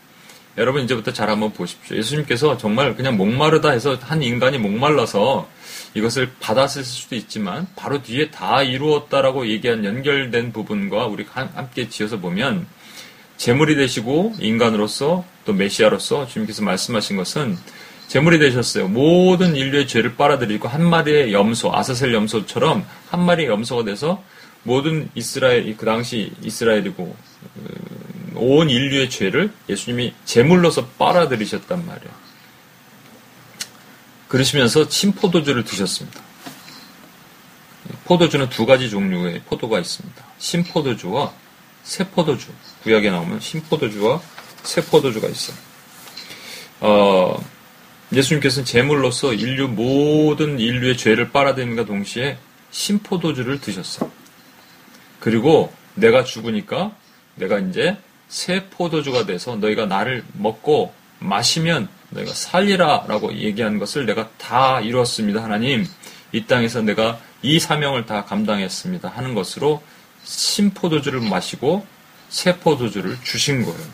여러분 이제부터 잘 한번 보십시오. 예수님께서 정말 그냥 목마르다 해서 한 인간이 목말라서 이것을 받았을 수도 있지만 바로 뒤에 다 이루었다라고 얘기한 연결된 부분과 우리 함께 지어서 보면 제물이 되시고 인간으로서 또 메시아로서 주님께서 말씀하신 것은 제물이 되셨어요. 모든 인류의 죄를 빨아들이고 한 마리의 염소, 아사셀 염소처럼 한 마리의 염소가 돼서 모든 이스라엘, 그 당시 이스라엘이고 온 인류의 죄를 예수님이 제물로서 빨아들이셨단 말이에요. 그러시면서 신포도주를 드셨습니다. 포도주는 두 가지 종류의 포도가 있습니다. 신포도주와 새포도주. 구약에 나오면 신포도주와 새포도주가 있어요. 어, 예수님께서는 제물로서 인류 모든 인류의 죄를 빨아들임과 동시에 신포도주를 드셨어요. 그리고 내가 죽으니까 내가 이제 새 포도주가 돼서 너희가 나를 먹고 마시면 너희가 살리라 라고 얘기한 것을 내가 다 이루었습니다. 하나님, 이 땅에서 내가 이 사명을 다 감당했습니다. 하는 것으로 신포도주를 마시고 새 포도주를 주신 거예요.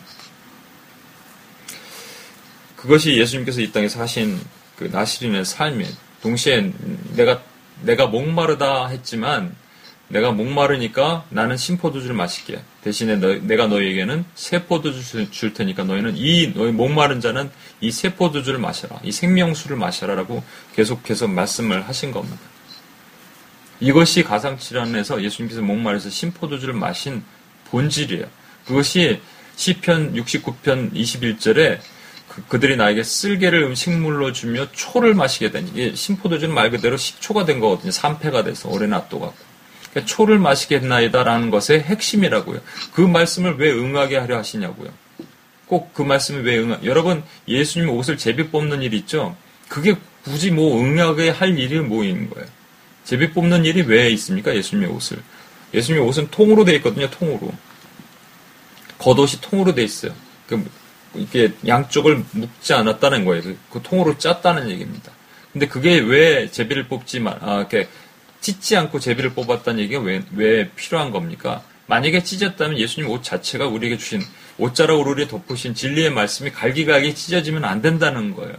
그것이 예수님께서 이 땅에서 하신 그 나시린의 삶이에요. 동시에 내가 내가 목마르다 했지만 내가 목마르니까 나는 신포도주를 마실게. 대신에 너, 내가 너희에게는 새포도주를 줄 테니까 너희는 이 너희 목마른 자는 이 새포도주를 마셔라. 이 생명수를 마셔라라고 계속해서 말씀을 하신 겁니다. 이것이 가상치란에서 예수님께서 목마르서 신포도주를 마신 본질이에요. 그것이 시편 69편 21절에 그, 들이 나에게 쓸개를 음식물로 주며 초를 마시게 되니 이게 신포도주는 말 그대로 식초가 된 거거든요. 산패가 돼서 오래 놔둬갖고. 그러니까 초를 마시겠나이다라는 것의 핵심이라고요. 그 말씀을 왜 응하게 하려 하시냐고요. 꼭 그 말씀을 왜 응하? 여러분 예수님 옷을 제비 뽑는 일 있죠? 그게 굳이 뭐 응하게 할 일이 뭐인 거예요? 제비 뽑는 일이 왜 있습니까? 예수님의 옷을. 예수님의 옷은 통으로 되어 있거든요. 통으로. 겉옷이 통으로 되어 있어요. 그 이게 양쪽을 묶지 않았다는 거예요. 그, 그 통으로 짰다는 얘기입니다. 근데 그게 왜 제비를 뽑지 마, 아, 이렇게 찢지 않고 제비를 뽑았다는 얘기가 왜, 왜 필요한 겁니까? 만약에 찢었다면 예수님 옷 자체가 우리에게 주신 옷자락으로 우리에 덮으신 진리의 말씀이 갈기갈기 찢어지면 안 된다는 거예요.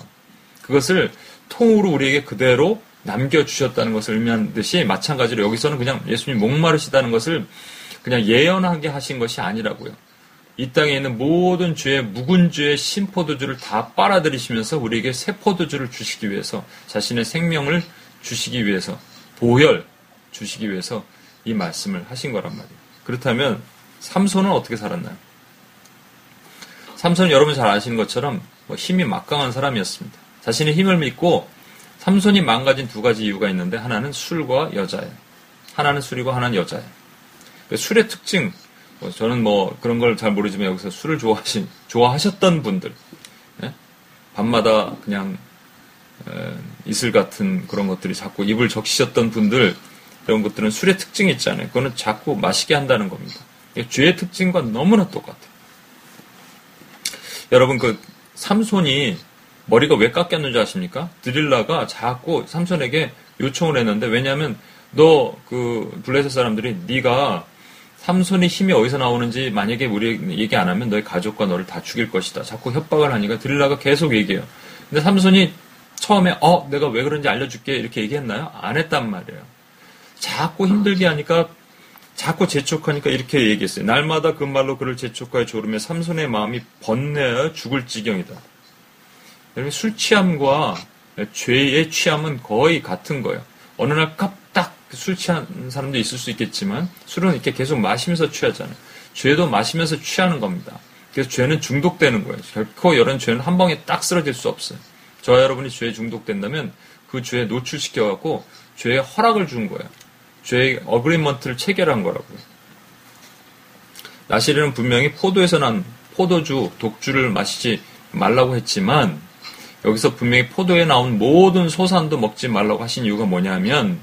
그것을 통으로 우리에게 그대로 남겨주셨다는 것을 의미한 듯이 마찬가지로 여기서는 그냥 예수님 목마르시다는 것을 그냥 예언하게 하신 것이 아니라고요. 이 땅에 있는 모든 죄의 묵은 죄의 신포도주를 다 빨아들이시면서 우리에게 새 포도주를 주시기 위해서 자신의 생명을 주시기 위해서 보혈 주시기 위해서 이 말씀을 하신 거란 말이에요. 그렇다면 삼손은 어떻게 살았나요? 삼손은 여러분 잘 아시는 것처럼 뭐 힘이 막강한 사람이었습니다. 자신의 힘을 믿고 삼손이 망가진 두 가지 이유가 있는데 하나는 술과 여자예요. 하나는 술이고 하나는 여자예요. 그 술의 특징, 뭐 저는 뭐 그런 걸 잘 모르지만 여기서 술을 좋아하신, 좋아하셨던 분들, 예? 밤마다 그냥 이슬 같은 그런 것들이 자꾸 입을 적시셨던 분들 이런 것들은 술의 특징이 있잖아요. 그거는 자꾸 마시게 한다는 겁니다. 죄의 특징과 너무나 똑같아요. 여러분 그 삼손이 머리가 왜 깎였는지 아십니까? 드릴라가 자꾸 삼손에게 요청을 했는데 왜냐하면 너 그 블레셋 사람들이 네가 삼손의 힘이 어디서 나오는지 만약에 우리 얘기 안 하면 너의 가족과 너를 다 죽일 것이다. 자꾸 협박을 하니까 드릴라가 계속 얘기해요. 근데 삼손이 처음에 어 내가 왜 그런지 알려줄게 이렇게 얘기했나요? 안 했단 말이에요. 자꾸 힘들게 하니까 자꾸 재촉하니까 이렇게 얘기했어요. 날마다 그 말로 그를 재촉하여 조르며 삼손의 마음이 번뇌어 죽을 지경이다. 술 취함과 죄의 취함은 거의 같은 거예요. 어느 날 깝딱 술 취한 사람도 있을 수 있겠지만 술은 이렇게 계속 마시면서 취하잖아요. 죄도 마시면서 취하는 겁니다. 그래서 죄는 중독되는 거예요. 결코 이런 죄는 한 방에 딱 쓰러질 수 없어요. 저와 여러분이 죄에 중독된다면 그 죄에 노출시켜갖고 죄에 허락을 준 거예요. 죄의 어그리먼트를 체결한 거라고요. 나시리는 분명히 포도에서 난 포도주, 독주를 마시지 말라고 했지만 여기서 분명히 포도에 나온 모든 소산도 먹지 말라고 하신 이유가 뭐냐면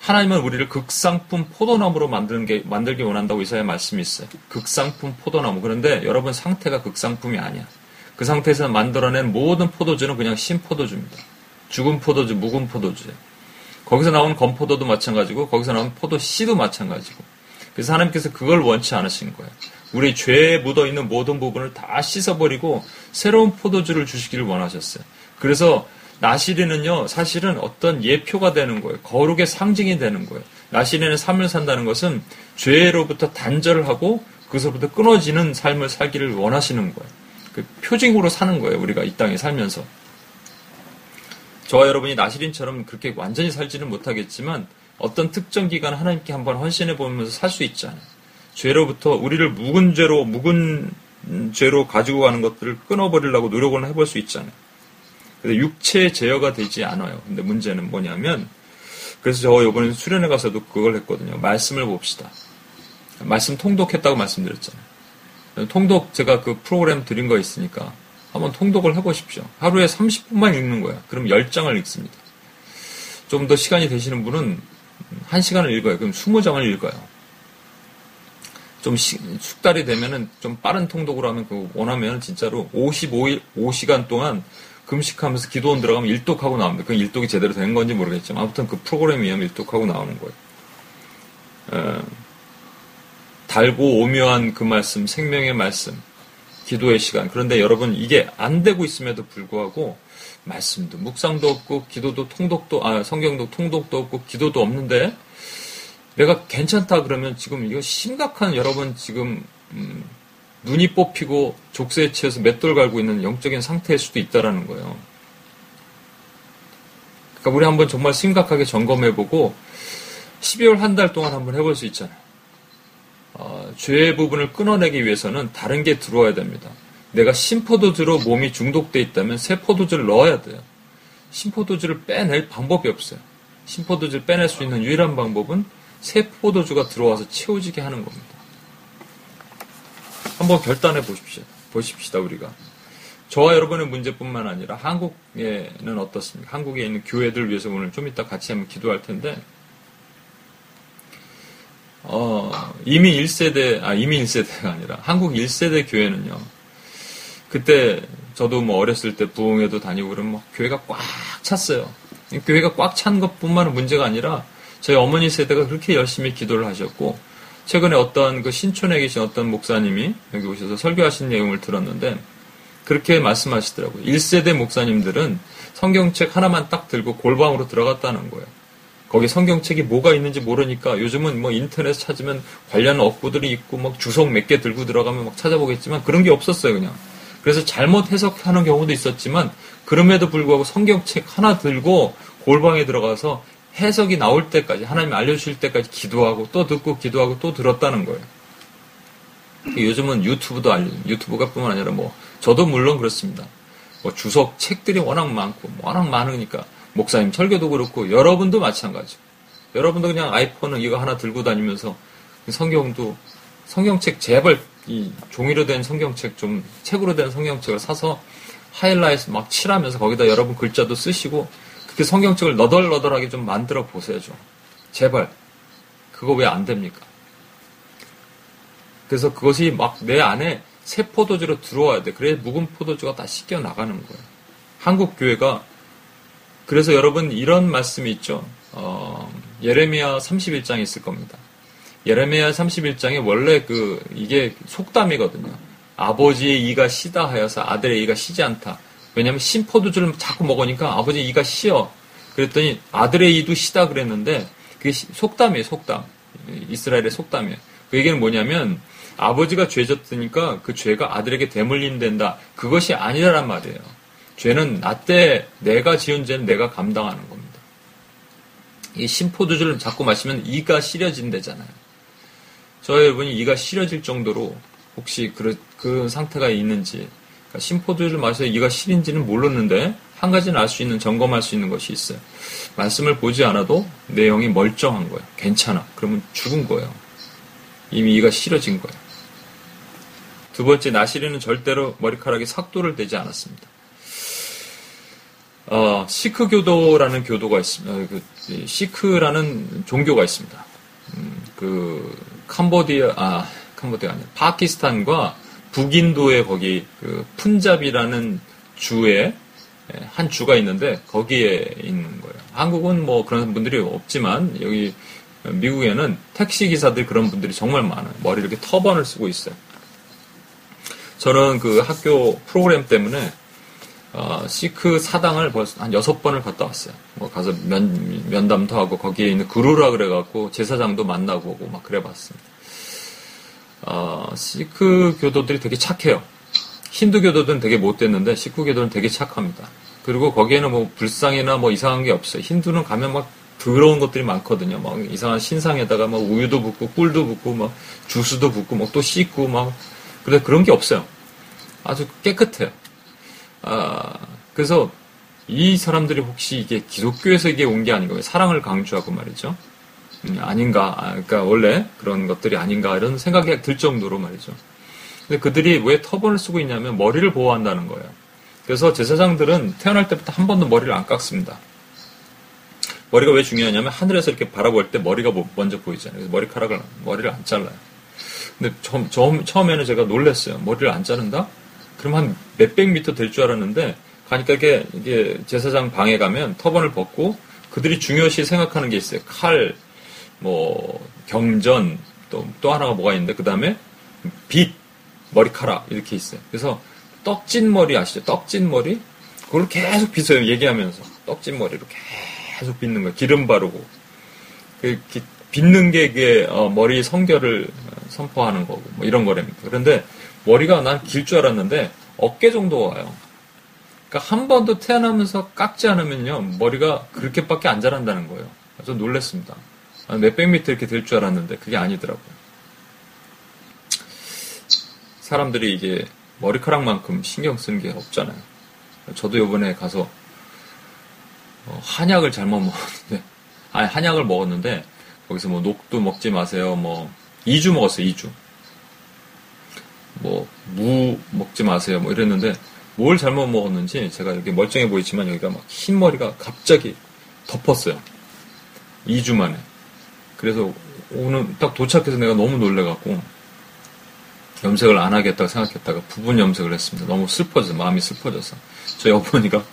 하나님은 우리를 극상품 포도나무로 만드는 게, 만들기 원한다고 이사야 말씀이 있어요. 극상품 포도나무. 그런데 여러분 상태가 극상품이 아니야. 그 상태에서 만들어낸 모든 포도주는 그냥 신포도주입니다. 죽은 포도주, 묵은 포도주예요. 거기서 나온 건포도도 마찬가지고 거기서 나온 포도 씨도 마찬가지고. 그래서 하나님께서 그걸 원치 않으신 거예요. 우리 죄에 묻어 있는 모든 부분을 다 씻어버리고 새로운 포도주를 주시기를 원하셨어요. 그래서 나시리는요, 사실은 어떤 예표가 되는 거예요. 거룩의 상징이 되는 거예요. 나시리는 삶을 산다는 것은 죄로부터 단절을 하고 그것부터 끊어지는 삶을 살기를 원하시는 거예요. 그 표징으로 사는 거예요. 우리가 이 땅에 살면서. 저와 여러분이 나시린처럼 그렇게 완전히 살지는 못하겠지만 어떤 특정 기간 하나님께 한번 헌신해 보면서 살 수 있잖아요. 죄로부터 우리를 묵은 죄로 묵은 죄로 가지고 가는 것들을 끊어버리려고 노력을 해볼 수 있잖아요. 근데 육체 제어가 되지 않아요. 근데 문제는 뭐냐면 그래서 저 이번에 수련회 가서도 그걸 했거든요. 말씀을 봅시다. 말씀 통독했다고 말씀드렸잖아요. 통독 제가 그 프로그램 드린 거 있으니까 한번 통독을 해보십시오. 하루에 30분만 읽는 거야. 그럼 10장을 읽습니다. 좀 더 시간이 되시는 분은 1시간을 읽어요. 그럼 20장을 읽어요. 좀 시, 숙달이 되면은 좀 빠른 통독으로 하면 그 원하면 진짜로 55일, 5시간 동안 금식하면서 기도원 들어가면 일독하고 나옵니다. 그 일독이 제대로 된 건지 모르겠지만 아무튼 그 프로그램에 의하면 일독하고 나오는 거예요. 에, 달고 오묘한 그 말씀, 생명의 말씀, 기도의 시간. 그런데 여러분 이게 안 되고 있음에도 불구하고 말씀도 묵상도 없고 기도도 통독도 아 성경도 통독도 없고 기도도 없는데 내가 괜찮다 그러면 지금 이거 심각한 여러분 지금 음, 눈이 뽑히고 족쇄에 치여서 맷돌 갈고 있는 영적인 상태일 수도 있다라는 거예요. 그러니까 우리 한번 정말 심각하게 점검해보고 12월 한 달 동안 한번 해볼 수 있잖아요. 어, 죄의 부분을 끊어내기 위해서는 다른 게 들어와야 됩니다. 내가 신포도주로 몸이 중독돼 있다면 새 포도주를 넣어야 돼요. 신포도주를 빼낼 방법이 없어요. 신포도주를 빼낼 수 있는 유일한 방법은 새 포도주가 들어와서 채워지게 하는 겁니다. 한번 결단해 보십시오. 보십시다, 우리가. 저와 여러분의 문제뿐만 아니라 한국에는 어떻습니까? 한국에 있는 교회들 위해서 오늘 좀 이따 같이 한번 기도할 텐데, 어, 이미 1세대, 아, 이미 1세대가 아니라 한국 1세대 교회는요. 그때 저도 뭐 어렸을 때 부흥회도 다니고 그러면 막 교회가 꽉 찼어요. 교회가 꽉 찬 것뿐만은 문제가 아니라 저희 어머니 세대가 그렇게 열심히 기도를 하셨고 최근에 어떤 그 신촌에 계신 어떤 목사님이 여기 오셔서 설교하신 내용을 들었는데 그렇게 말씀하시더라고요. 1세대 목사님들은 성경책 하나만 딱 들고 골방으로 들어갔다는 거예요. 거기 성경책이 뭐가 있는지 모르니까 요즘은 뭐 인터넷 찾으면 관련 업구들이 있고 막 주석 몇 개 들고 들어가면 막 찾아보겠지만 그런 게 없었어요 그냥. 그래서 잘못 해석하는 경우도 있었지만 그럼에도 불구하고 성경책 하나 들고 골방에 들어가서 해석이 나올 때까지 하나님 알려주실 때까지 기도하고 또 듣고 기도하고 또 들었다는 거예요. 요즘은 유튜브도 알려 유튜브가 뿐만 아니라 뭐 저도 물론 그렇습니다. 뭐 주석 책들이 워낙 많고 워낙 많으니까 목사님 설교도 그렇고 여러분도 마찬가지고 여러분도 그냥 아이폰은 이거 하나 들고 다니면서 성경도 성경책 제발 이 종이로 된 성경책 좀 책으로 된 성경책을 사서 하이라이트 막 칠하면서 거기다 여러분 글자도 쓰시고 그렇게 성경책을 너덜너덜하게 좀 만들어 보세요, 좀. 제발. 그거 왜 안 됩니까? 그래서 그것이 막 내 안에 새 포도주로 들어와야 돼. 그래야 묵은 포도주가 다 씻겨 나가는 거예요. 한국 교회가 그래서 여러분 이런 말씀이 있죠. 어, 예레미야 31장에 있을 겁니다. 예레미야 31장에 원래 그 이게 속담이거든요. 아버지의 이가 시다 하여서 아들의 이가 시지 않다. 왜냐하면 신포도주를 자꾸 먹으니까 아버지 이가 시어. 그랬더니 아들의 이도 시다 그랬는데 그게 속담이에요. 속담. 이스라엘의 속담이에요. 그 얘기는 뭐냐면 아버지가 죄 졌으니까 그 죄가 아들에게 대물림 된다. 그것이 아니라란 말이에요. 죄는 나 때 내가 지은 죄는 내가 감당하는 겁니다. 이 신포도주를 자꾸 마시면 이가 시려진대잖아요. 저 여러분이 이가 시려질 정도로 혹시 그, 그 상태가 있는지 그러니까 신포도주를 마셔서 이가 시린지는 몰랐는데 한 가지는 알 수 있는 점검할 수 있는 것이 있어요. 말씀을 보지 않아도 내용이 멀쩡한 거예요. 괜찮아. 그러면 죽은 거예요. 이미 이가 시려진 거예요. 두 번째, 나시리는 절대로 머리카락에 삭도를 대지 않았습니다. 어, 시크 교도라는 교도가 있습니다. 어, 그, 시크라는 종교가 있습니다. 음, 그 캄보디아, 아, 캄보디아 아니라 파키스탄과 북인도의 거기 그 푼잡이라는 주에 예, 한 주가 있는데 거기에 있는 거예요. 한국은 뭐 그런 분들이 없지만 여기 미국에는 택시 기사들 그런 분들이 정말 많아요. 머리 이렇게 터번을 쓰고 있어요. 저는 그 학교 프로그램 때문에 어, 시크 사당을 벌써 한 여섯 번을 갔다 왔어요. 뭐 가서 면, 면담도 하고 거기에 있는 구루라 그래갖고 제사장도 만나고 오고 막 그래봤습니다. 어, 시크 교도들이 되게 착해요. 힌두 교도들은 되게 못됐는데 시크 교도는 되게 착합니다. 그리고 거기에는 뭐 불상이나 뭐 이상한 게 없어요. 힌두는 가면 막 더러운 것들이 많거든요. 막 이상한 신상에다가 막 우유도 붓고 꿀도 붓고 막 주스도 붓고 막 또 씻고 막 그래 그런 게 없어요. 아주 깨끗해요. 아, 그래서 이 사람들이 혹시 이게 기독교에서 이게 온 게 아닌가, 사랑을 강조하고 말이죠. 음, 아닌가, 아, 그러니까 원래 그런 것들이 아닌가 이런 생각이 들 정도로 말이죠. 근데 그들이 왜 터번을 쓰고 있냐면 머리를 보호한다는 거예요. 그래서 제사장들은 태어날 때부터 한 번도 머리를 안 깎습니다. 머리가 왜 중요하냐면 하늘에서 이렇게 바라볼 때 머리가 먼저 보이잖아요. 그래서 머리카락을 머리를 안 잘라요. 근데 처음, 처음에는 제가 놀랐어요. 머리를 안 자른다? 그럼 한 몇백 미터 될 줄 알았는데 가니까 이게, 이게 제사장 방에 가면 터번을 벗고 그들이 중요시 생각하는 게 있어요. 칼, 뭐 경전 또 또 하나가 뭐가 있는데 그 다음에 빛, 머리카락 이렇게 있어요. 그래서 떡진 머리 아시죠? 떡진 머리 그걸 계속 빗어요. 얘기하면서 떡진 머리로 계속 빗는 거예요. 기름 바르고 그 빗는 게 이게 어, 머리 성결을 선포하는 거고 뭐 이런 거랍니다. 그런데 머리가 난 길 줄 알았는데 어깨 정도 와요. 그러니까 한 번도 태어나면서 깎지 않으면요 머리가 그렇게밖에 안 자란다는 거예요. 저 놀랐습니다. 몇백 미터 이렇게 될 줄 알았는데 그게 아니더라고요. 사람들이 이게 머리카락만큼 신경 쓰는 게 없잖아요. 저도 요번에 가서 어, 한약을 잘못 먹었는데 아니 한약을 먹었는데 거기서 뭐 녹도 먹지 마세요. 뭐 2주 먹었어요. 2주. 뭐, 무 먹지 마세요. 뭐 이랬는데, 뭘 잘못 먹었는지 제가 이렇게 멀쩡해 보이지만 여기가 막 흰머리가 갑자기 덮었어요. 2주 만에. 그래서 오늘 딱 도착해서 내가 너무 놀래갖고, 염색을 안 하겠다고 생각했다가 부분 염색을 했습니다. 너무 슬퍼져서, 마음이 슬퍼져서. 저희 어머니가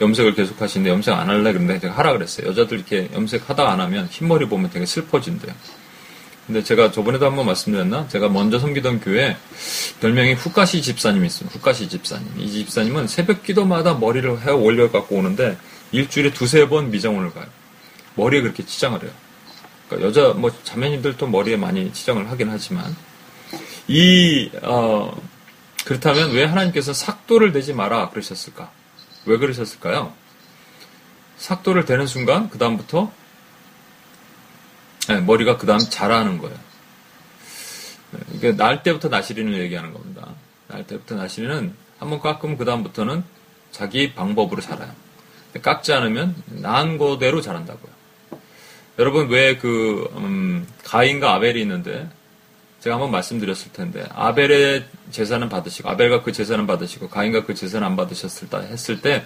염색을 계속 하시는데 염색 안 할래? 그런데 제가 하라 그랬어요. 여자들 이렇게 염색하다 안 하면 흰머리 보면 되게 슬퍼진대요. 근데 제가 저번에도 한번 말씀드렸나? 제가 먼저 섬기던 교회 별명이 후카시 집사님이 있어요. 후카시 집사님. 이 집사님은 새벽 기도마다 머리를 해 올려 갖고 오는데 일주일에 두세 번 미장원을 가요. 머리에 그렇게 치장을 해요. 그러니까 여자 뭐 자매님들도 머리에 많이 치장을 하긴 하지만 이 어, 그렇다면 왜 하나님께서 삭도를 대지 마라 그러셨을까? 왜 그러셨을까요? 삭도를 대는 순간 그 다음부터 네, 머리가 그 다음 자라는 거예요. 네, 이게 날 때부터 나시리는 얘기하는 겁니다. 날 때부터 나시리는 한번 깎으면 그 다음부터는 자기 방법으로 자라요. 깎지 않으면 난 거대로 자란다고요. 여러분 왜그 음, 가인과 아벨이 있는데 제가 한번 말씀드렸을 텐데 아벨의 제사는 받으시고 아벨과 그 제사는 받으시고 가인과 그 제사는 안 받으셨을 때 했을 때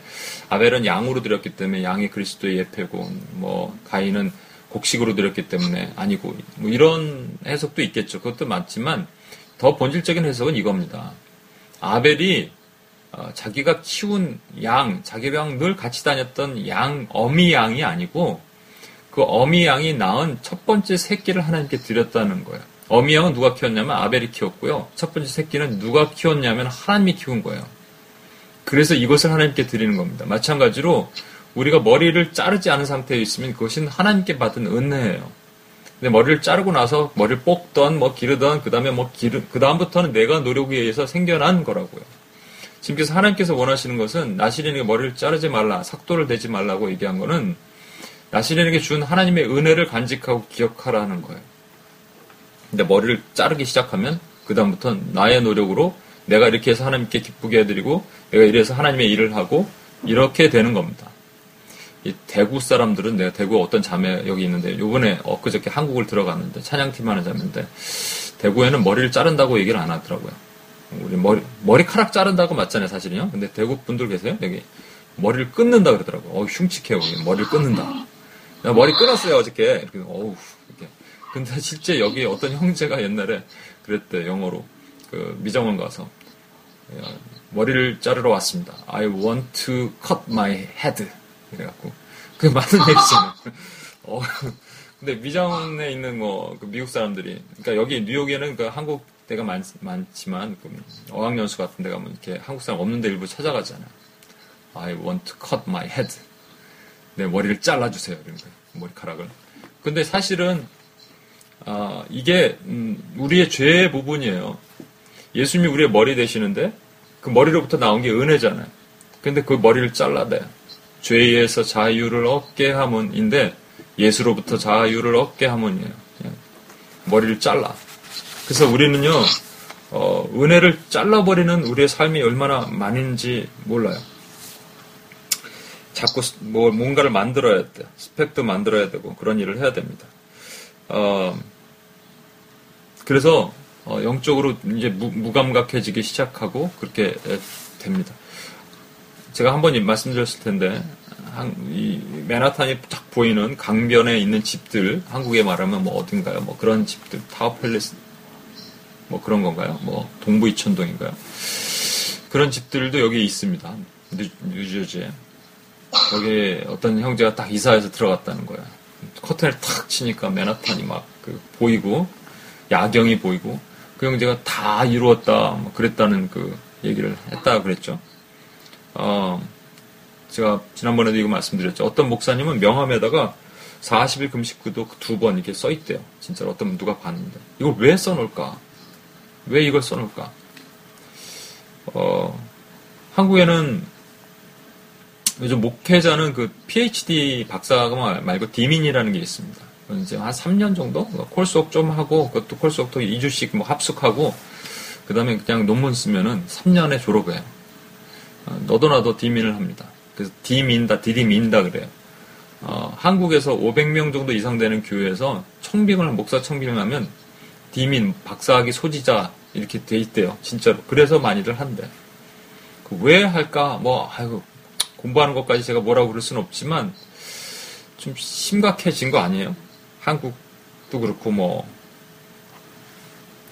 아벨은 양으로 드렸기 때문에 양이 그리스도의 예패고 뭐 가인은 곡식으로 드렸기 때문에 아니고 뭐 이런 해석도 있겠죠. 그것도 맞지만 더 본질적인 해석은 이겁니다. 아벨이 어, 자기가 키운 양, 자기랑 늘 같이 다녔던 양, 어미 양이 아니고 그 어미 양이 낳은 첫 번째 새끼를 하나님께 드렸다는 거예요. 어미 양은 누가 키웠냐면 아벨이 키웠고요. 첫 번째 새끼는 누가 키웠냐면 하나님이 키운 거예요. 그래서 이것을 하나님께 드리는 겁니다. 마찬가지로 우리가 머리를 자르지 않은 상태에 있으면 그것은 하나님께 받은 은혜예요. 근데 머리를 자르고 나서 머리를 뽑던 뭐 기르던 그다음에 뭐 기르 그다음부터는 내가 노력에 의해서 생겨난 거라고요. 지금께서 하나님께서 원하시는 것은 나시린에게 머리를 자르지 말라, 삭도를 대지 말라고 얘기한 거는 나시린에게 준 하나님의 은혜를 간직하고 기억하라는 거예요. 근데 머리를 자르기 시작하면 그다음부터 나의 노력으로 내가 이렇게 해서 하나님께 기쁘게 해드리고 내가 이래서 하나님의 일을 하고 이렇게 되는 겁니다. 대구 사람들은 내가 대구 어떤 자매 여기 있는데 요번에 엊그저께 한국을 들어갔는데 찬양팀 하는 자매인데 대구에는 머리를 자른다고 얘기를 안 하더라고요. 우리 머리 머리카락 자른다고 맞잖아요 사실은요. 근데 대구 분들 계세요 여기 머리를 끊는다 그러더라고. 어 흉측해요. 머리를 끊는다. 나 머리 끊었어요 어저께. 이렇게 어우 이렇게. 근데 실제 여기 어떤 형제가 옛날에 그랬대 영어로 그 미정원 가서 머리를 자르러 왔습니다. I want to cut my head. 그래갖고 그 맞는 얘기잖아요. <laughs> 어, 근데 미정원에 있는 뭐 그 미국 사람들이 그러니까 여기 뉴욕에는 그 한국 대가 많, 많지만 그 어학연수 같은 데 가면 이렇게 한국 사람 없는데 일부 찾아가잖아요. I want to cut my head. 내 머리를 잘라주세요. 이런 거 머리카락을. 근데 사실은 아, 이게 음, 우리의 죄의 부분이에요. 예수님이 우리의 머리 되시는데 그 머리로부터 나온 게 은혜잖아요. 근데 그 머리를 잘라대. 죄에서 자유를 얻게 하문인데 예수로부터 자유를 얻게 하문이에요. 머리를 잘라. 그래서 우리는요 어, 은혜를 잘라버리는 우리의 삶이 얼마나 많은지 몰라요. 자꾸 뭐 뭔가를 만들어야 돼. 스펙도 만들어야 되고 그런 일을 해야 됩니다. 어, 그래서 어, 영적으로 이제 무, 감각해지기 시작하고 그렇게 됩니다. 제가 한 번 말씀드렸을 텐데 한, 이 맨하탄이 딱 보이는 강변에 있는 집들 한국에 말하면 뭐 어딘가요? 뭐 그런 집들 타워 팰리스 뭐 그런 건가요? 뭐 동부 이천동인가요? 그런 집들도 여기 있습니다. 뉴, 뉴저지에 여기 어떤 형제가 딱 이사해서 들어갔다는 거야. 커튼을 탁 치니까 맨하탄이 막 그 보이고 야경이 보이고 그 형제가 다 이루었다 뭐 그랬다는 그 얘기를 했다 그랬죠. 어, 제가 지난번에도 이거 말씀드렸죠. 어떤 목사님은 명함에다가 40일 금식구도 두 번 이렇게 써 있대요. 진짜로 어떤 누가 봤는데 이걸 왜 써놓을까? 왜 이걸 써놓을까? 어, 한국에는 요즘 목회자는 그 PhD 박사가 말고 디민이라는 게 있습니다. 이제 한 3년 정도 콜 수업 좀 하고 그것도 콜 수업도 2주씩 뭐 합숙하고 그 다음에 그냥 논문 쓰면은 3년에 졸업해요. 어, 너도 나도 디민을 합니다. 그래서 디민다, 디디민다 그래요. 어, 한국에서 500명 정도 이상 되는 교회에서 청빙을 목사 청빙을 하면 디민 박사학위 소지자 이렇게 돼 있대요. 진짜로. 그래서 많이들 한대. 그 왜 할까? 뭐 아이고 공부하는 것까지 제가 뭐라고 그럴 수는 없지만 좀 심각해진 거 아니에요? 한국도 그렇고 뭐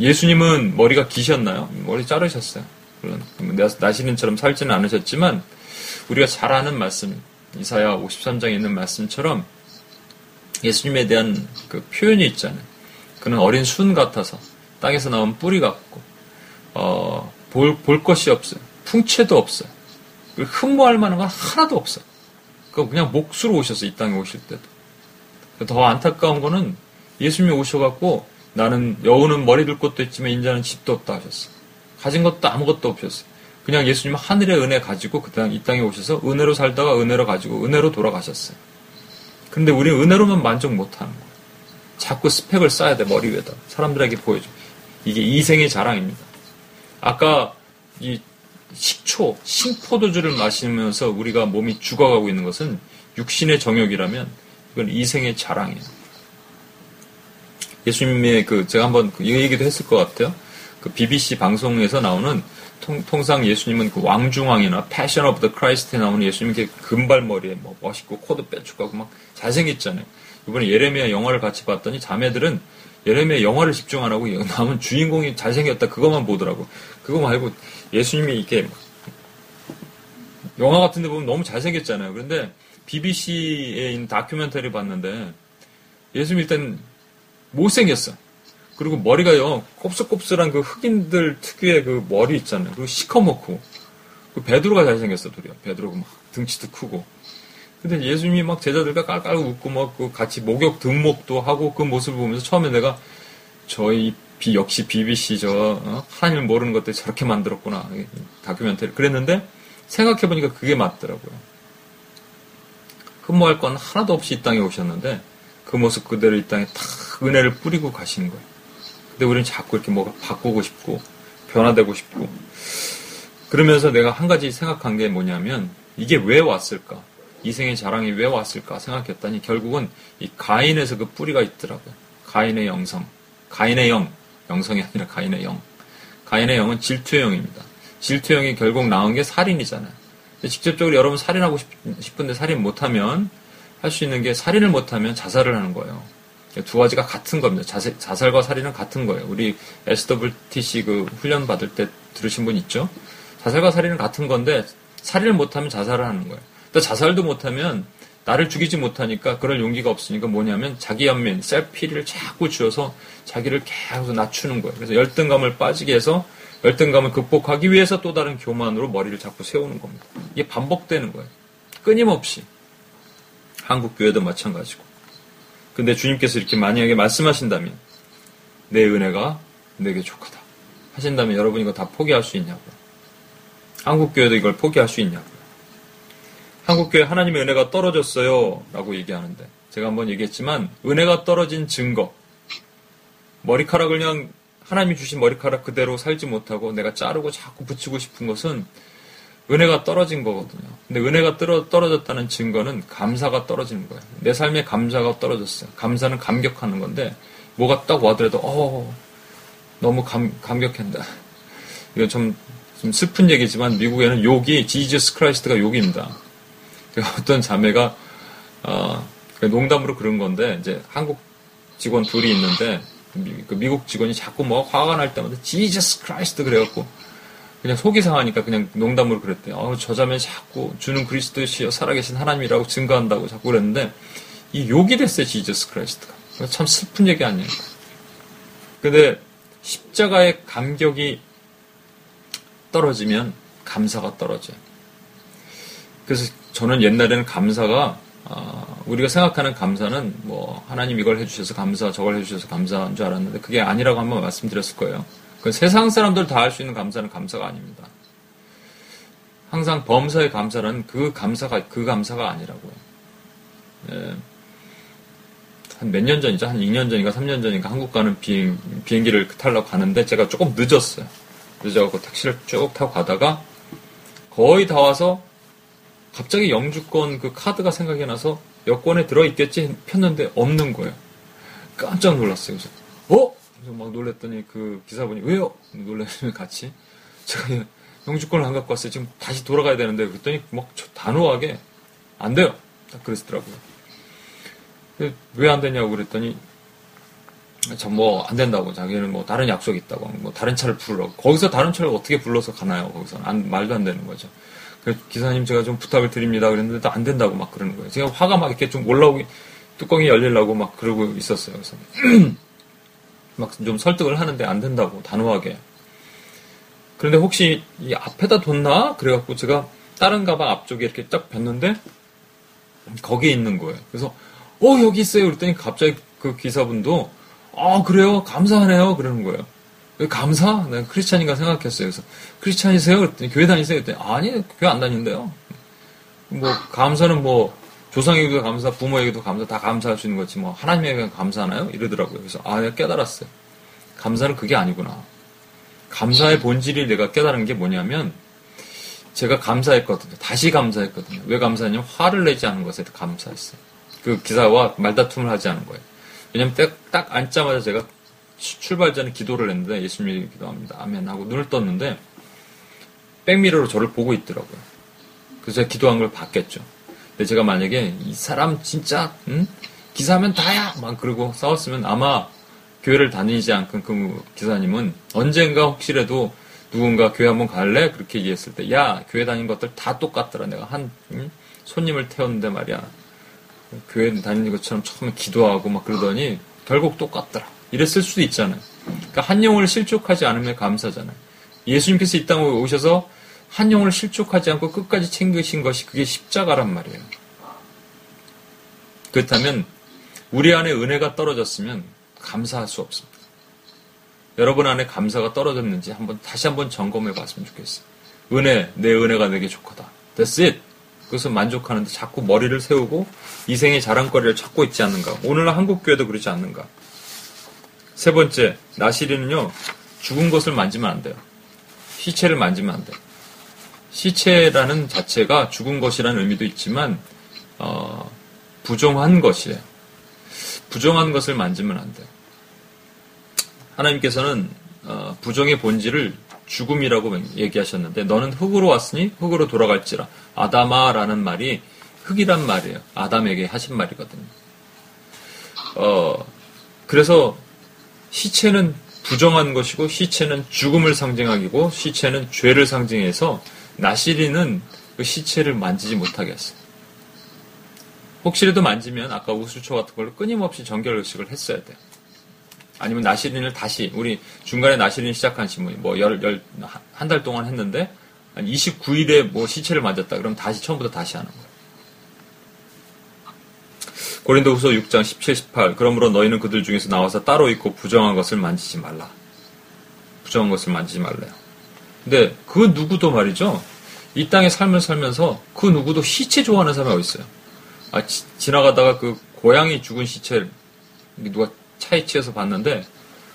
예수님은 머리가 기셨나요? 머리 자르셨어요. 물론 나시는처럼 살지는 않으셨지만 우리가 잘 아는 말씀 이사야 53장에 있는 말씀처럼 예수님에 대한 그 표현이 있잖아요. 그는 어린 순 같아서 땅에서 나온 뿌리 같고 어, 볼, 볼 것이 없어요. 풍채도 없어요. 흠모할 만한 건 하나도 없어요. 그 그냥 몫으로 오셔서 이 땅에 오실 때도. 더 안타까운 거는 예수님이 오셔갖고 나는 여우는 머리 들 것도 있지만 인자는 집도 없다 하셨어. 가진 것도 아무것도 없었어요. 그냥 예수님은 하늘의 은혜 가지고 그 땅, 이 땅에 오셔서 은혜로 살다가 은혜로 가지고 은혜로 돌아가셨어요. 근데 우리는 은혜로만 만족 못하는 거예요. 자꾸 스펙을 쌓아야 돼 머리 위에다 사람들에게 보여줘. 이게 이생의 자랑입니다. 아까 이 식초, 신포도주를 마시면서 우리가 몸이 죽어가고 있는 것은 육신의 정욕이라면 이건 이생의 자랑이에요. 예수님의 그 제가 한번 이 얘기도 했을 것 같아요. 그 BBC 방송에서 나오는 통, 상 예수님은 그 왕중왕이나 Passion of the Christ에 나오는 예수님 이렇게 금발머리에 뭐 멋있고 코도 빼쭉하고 막 잘생겼잖아요. 이번에 예레미야 영화를 같이 봤더니 자매들은 예레미야 영화를 집중 안 하고 남은 주인공이 잘생겼다 그것만 보더라고. 그거 말고 예수님이 이렇게 영화 같은 데 보면 너무 잘생겼잖아요. 그런데 BBC에 있는 다큐멘터리 봤는데 예수님 일단 못생겼어. 그리고 머리가요, 곱슬곱슬한 그 흑인들 특유의 그 머리 있잖아요. 그리고 시커멓고. 그 베드로가 잘생겼어, 둘이요. 베드로가 막 등치도 크고. 근데 예수님이 막 제자들과 깔깔 웃고 막 그 같이 목욕 등목도 하고 그 모습을 보면서 처음에 내가 저희 비, 역시 BBC 저, 어? 하나님을 모르는 것들 저렇게 만들었구나. 다큐멘터리. 그랬는데 생각해보니까 그게 맞더라고요. 흠모할 건 하나도 없이 이 땅에 오셨는데 그 모습 그대로 이 땅에 탁 은혜를 뿌리고 가신 거예요. 근데 우리는 자꾸 이렇게 뭐가 바꾸고 싶고 변화되고 싶고 그러면서 내가 한 가지 생각한 게 뭐냐면 이게 왜 왔을까? 이생의 자랑이 왜 왔을까 생각했더니 결국은 이 가인에서 그 뿌리가 있더라고요. 가인의 영성, 가인의 영, 영성이 아니라 가인의 영. 가인의 영은 질투의 영입니다. 질투의 영이 결국 나온 게 살인이잖아요. 직접적으로 여러분 살인하고 싶은데 살인 못하면 할 수 있는 게 살인을 못하면 자살을 하는 거예요. 두 가지가 같은 겁니다. 자세, 자살과 살인은 같은 거예요. 우리 SWTC 그 훈련 받을 때 들으신 분 있죠? 자살과 살인은 같은 건데 살인을 못하면 자살을 하는 거예요. 또 자살도 못하면 나를 죽이지 못하니까 그럴 용기가 없으니까 뭐냐면 자기 연민, 셀피를 자꾸 쥐어서 자기를 계속 낮추는 거예요. 그래서 열등감을 빠지게 해서 열등감을 극복하기 위해서 또 다른 교만으로 머리를 자꾸 세우는 겁니다. 이게 반복되는 거예요. 끊임없이. 한국 교회도 마찬가지고. 근데 주님께서 이렇게 만약에 말씀하신다면 내 은혜가 내게 좋거다. 하신다면 여러분 이거 다 포기할 수 있냐고요. 한국교회도 이걸 포기할 수 있냐고요. 한국교회 하나님의 은혜가 떨어졌어요. 라고 얘기하는데 제가 한번 얘기했지만 은혜가 떨어진 증거 머리카락을 그냥 하나님이 주신 머리카락 그대로 살지 못하고 내가 자르고 자꾸 붙이고 싶은 것은 은혜가 떨어진 거거든요. 근데 은혜가 떨어, 떨어졌다는 증거는 감사가 떨어지는 거예요. 내 삶에 감사가 떨어졌어요. 감사는 감격하는 건데, 뭐가 딱 와더라도, 어, 너무 감, 감격한다. 이거 좀, 좀 슬픈 얘기지만, 미국에는 욕이, Jesus Christ가 욕입니다. 어떤 자매가, 어, 농담으로 그런 건데, 이제 한국 직원 둘이 있는데, 그 미국 직원이 자꾸 뭐 화가 날 때마다 Jesus Christ 그래갖고, 그냥 속이 상하니까 그냥 농담으로 그랬대요. 어, 저 자매 자꾸 주는 그리스도시여 살아계신 하나님이라고 증거한다고 자꾸 그랬는데 이 욕이 됐어요 Jesus Christ가. 참 슬픈 얘기 아니에요. 근데 십자가의 감격이 떨어지면 감사가 떨어져요. 그래서 저는 옛날에는 감사가 어, 우리가 생각하는 감사는 뭐 하나님 이걸 해주셔서 감사, 저걸 해주셔서 감사한 줄 알았는데 그게 아니라고 한번 말씀드렸을 거예요. 그 세상 사람들 다 할 수 있는 감사는 감사가 아닙니다. 항상 범사의 감사는 그 감사가 그 감사가 아니라고요. 예. 한몇 년 전이죠? 한 2년 전인가 3년 전인가 한국 가는 비행, 비행기를 타려고 가는데 제가 조금 늦었어요. 늦어갖고 택시를 쭉 타고 가다가 거의 다 와서 갑자기 영주권 그 카드가 생각이 나서 여권에 들어있겠지 폈는데 없는 거예요. 깜짝 놀랐어요. 그래서 어? 그래서 막 놀랬더니 그 기사분이 왜요? 놀래면 같이 <laughs> 제가 영주권을 안 갖고 왔어요. 지금 다시 돌아가야 되는데 그랬더니 막 단호하게 안 돼요. 딱 그랬더라고요. 왜 안 되냐고 그랬더니 저뭐안 된다고 자기는 뭐 다른 약속이 있다고 뭐 다른 차를 부르라고 거기서 다른 차를 어떻게 불러서 가나요? 거기서 안 말도 안 되는 거죠. 그래서 기사님 제가 좀 부탁을 드립니다. 그랬는데 또 안 된다고 막 그러는 거예요. 제가 화가 막 이렇게 좀 올라오기 뚜껑이 열리려고 막 그러고 있었어요. 그래서 <clears throat> 막 좀 설득을 하는데 안 된다고 단호하게. 그런데 혹시 이 앞에다 뒀나? 그래갖고 제가 다른 가방 앞쪽에 이렇게 딱 뵀는데 거기에 있는 거예요. 그래서 어 여기 있어요. 그랬더니 갑자기 그 기사분도 아 그래요 감사하네요 그러는 거예요. 감사? 내가 크리스찬인가 생각했어요. 그래서 크리스찬이세요? 그랬더니 교회 다니세요? 그랬더니 아니 교회 안 다니는데요. 뭐 감사는 뭐 조상에게도 감사, 부모에게도 감사, 다 감사할 수 있는 거지 뭐 하나님에게 감사하나요? 이러더라고요. 그래서 아, 내가 깨달았어요. 감사는 그게 아니구나. 감사의 본질이 내가 깨달은 게 뭐냐면 제가 감사했거든요. 다시 감사했거든요. 왜 감사했냐면 화를 내지 않은 것에 감사했어요. 그 기사와 말다툼을 하지 않은 거예요. 왜냐면 딱, 딱 앉자마자 제가 출발 전에 기도를 했는데 예수님이 기도합니다. 아멘 하고 눈을 떴는데 백미러로 저를 보고 있더라고요. 그래서 제가 기도한 걸 봤겠죠. 근데 제가 만약에 이 사람 진짜 응? 기사하면 다야 막 그러고 싸웠으면 아마 교회를 다니지 않던 그 기사님은 언젠가 혹시라도 누군가 교회 한번 갈래? 그렇게 얘기했을 때, 야, 교회 다닌 것들 다 똑같더라. 내가 한, 응? 손님을 태웠는데 말이야. 교회 다니는 것처럼 처음에 기도하고 막 그러더니 결국 똑같더라. 이랬을 수도 있잖아요. 그러니까 한 영혼을 실족하지 않으면 감사잖아요. 예수님께서 이 땅에 오셔서 한 영혼을 실족하지 않고 끝까지 챙기신 것이 그게 십자가란 말이에요. 그렇다면 우리 안에 은혜가 떨어졌으면 감사할 수 없습니다. 여러분 안에 감사가 떨어졌는지 한번 다시 한번 점검해 봤으면 좋겠어요. 은혜, 내 은혜가 내게 좋거다. That's it. 그것을 만족하는데 자꾸 머리를 세우고 이생의 자랑거리를 찾고 있지 않는가. 오늘날 한국교회도 그렇지 않는가. 세 번째, 나시리는요, 죽은 것을 만지면 안 돼요. 시체를 만지면 안 돼요. 시체라는 자체가 죽은 것이라는 의미도 있지만, 어, 부정한 것이에요. 부정한 것을 만지면 안 돼요. 하나님께서는 어, 부정의 본질을 죽음이라고 얘기하셨는데 너는 흙으로 왔으니 흙으로 돌아갈지라 아담아라는 말이 흙이란 말이에요. 아담에게 하신 말이거든요. 어, 그래서 시체는 부정한 것이고 시체는 죽음을 상징하기고 시체는 죄를 상징해서 나시리는 그 시체를 만지지 못하게 했어요. 혹시라도 만지면 아까 우수초 같은 걸로 끊임없이 정결 의식을 했어야 돼요. 아니면 나시린을 다시 우리 중간에 나시린 시작한 신문이 뭐열한 달 동안 했는데 29일에 뭐 시체를 만졌다 그럼 다시 처음부터 다시 하는 거예요. 고린도후서 6장 17, 18 그러므로 너희는 그들 중에서 나와서 따로 있고 부정한 것을 만지지 말라. 부정한 것을 만지지 말래요. 근데 그 누구도 말이죠. 이 땅에 삶을 살면서 그 누구도 시체 좋아하는 사람이 어디 있어요? 아, 지, 지나가다가 그 고양이 죽은 시체를 누가 차에 치여서 봤는데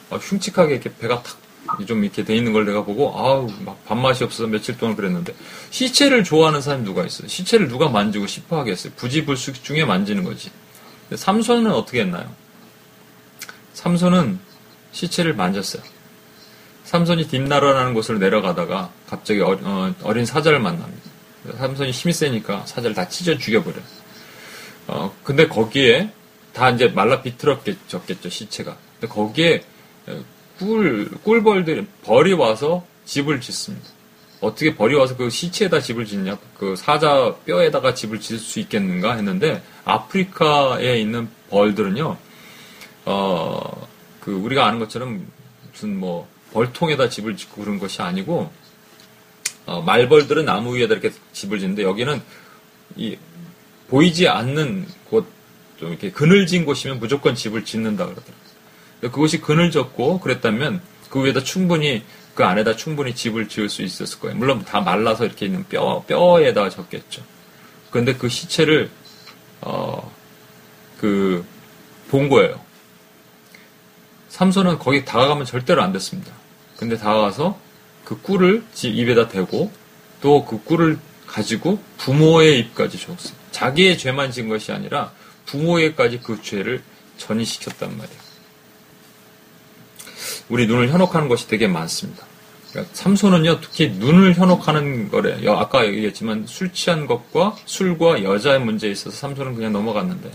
어, 흉측하게 이렇게 배가 탁 좀 이렇게 돼 있는 걸 내가 보고 아우 막 밥맛이 없어서 며칠 동안 그랬는데 시체를 좋아하는 사람이 누가 있어요? 시체를 누가 만지고 싶어 하겠어요? 부지불식 중에 만지는 거지. 삼손은 어떻게 했나요? 삼손은 시체를 만졌어요. 삼손이 딥나라라는 곳을 내려가다가 갑자기 어, 린 사자를 만납니다. 삼손이 힘이 세니까 사자를 다 찢어 죽여버려요. 어, 근데 거기에 다 이제 말라 비틀어졌겠죠, 시체가. 근데 거기에 꿀, 꿀벌들이, 벌이 와서 집을 짓습니다. 어떻게 벌이 와서 그 시체에다 집을 짓냐? 그 사자 뼈에다가 집을 짓을 수 있겠는가 했는데, 아프리카에 있는 벌들은요, 어, 그, 우리가 아는 것처럼 무슨 뭐, 벌통에다 집을 짓고 그런 것이 아니고, 어, 말벌들은 나무 위에다 이렇게 집을 짓는데, 여기는 이, 보이지 않는 곳, 좀 이렇게 그늘진 곳이면 무조건 집을 짓는다 그러더라고요. 그것이 그늘졌고 그랬다면 그 위에다 충분히 그 안에다 충분히 집을 지을 수 있었을 거예요. 물론 다 말라서 이렇게 있는 뼈 뼈에다가 졌겠죠. 그런데 그 시체를 어 그 본 거예요. 삼손은 거기 다가가면 절대로 안 됐습니다. 근데 다가가서 그 꿀을 입에다 대고 또 그 꿀을 가지고 부모의 입까지 줬어요. 자기의 죄만 진 것이 아니라 부모에까지 그 죄를 전이시켰단 말이에요. 우리 눈을 현혹하는 것이 되게 많습니다. 그러니까 삼손은요, 특히 눈을 현혹하는 거래. 아까 얘기했지만 술 취한 것과 술과 여자의 문제에 있어서 삼손은 그냥 넘어갔는데,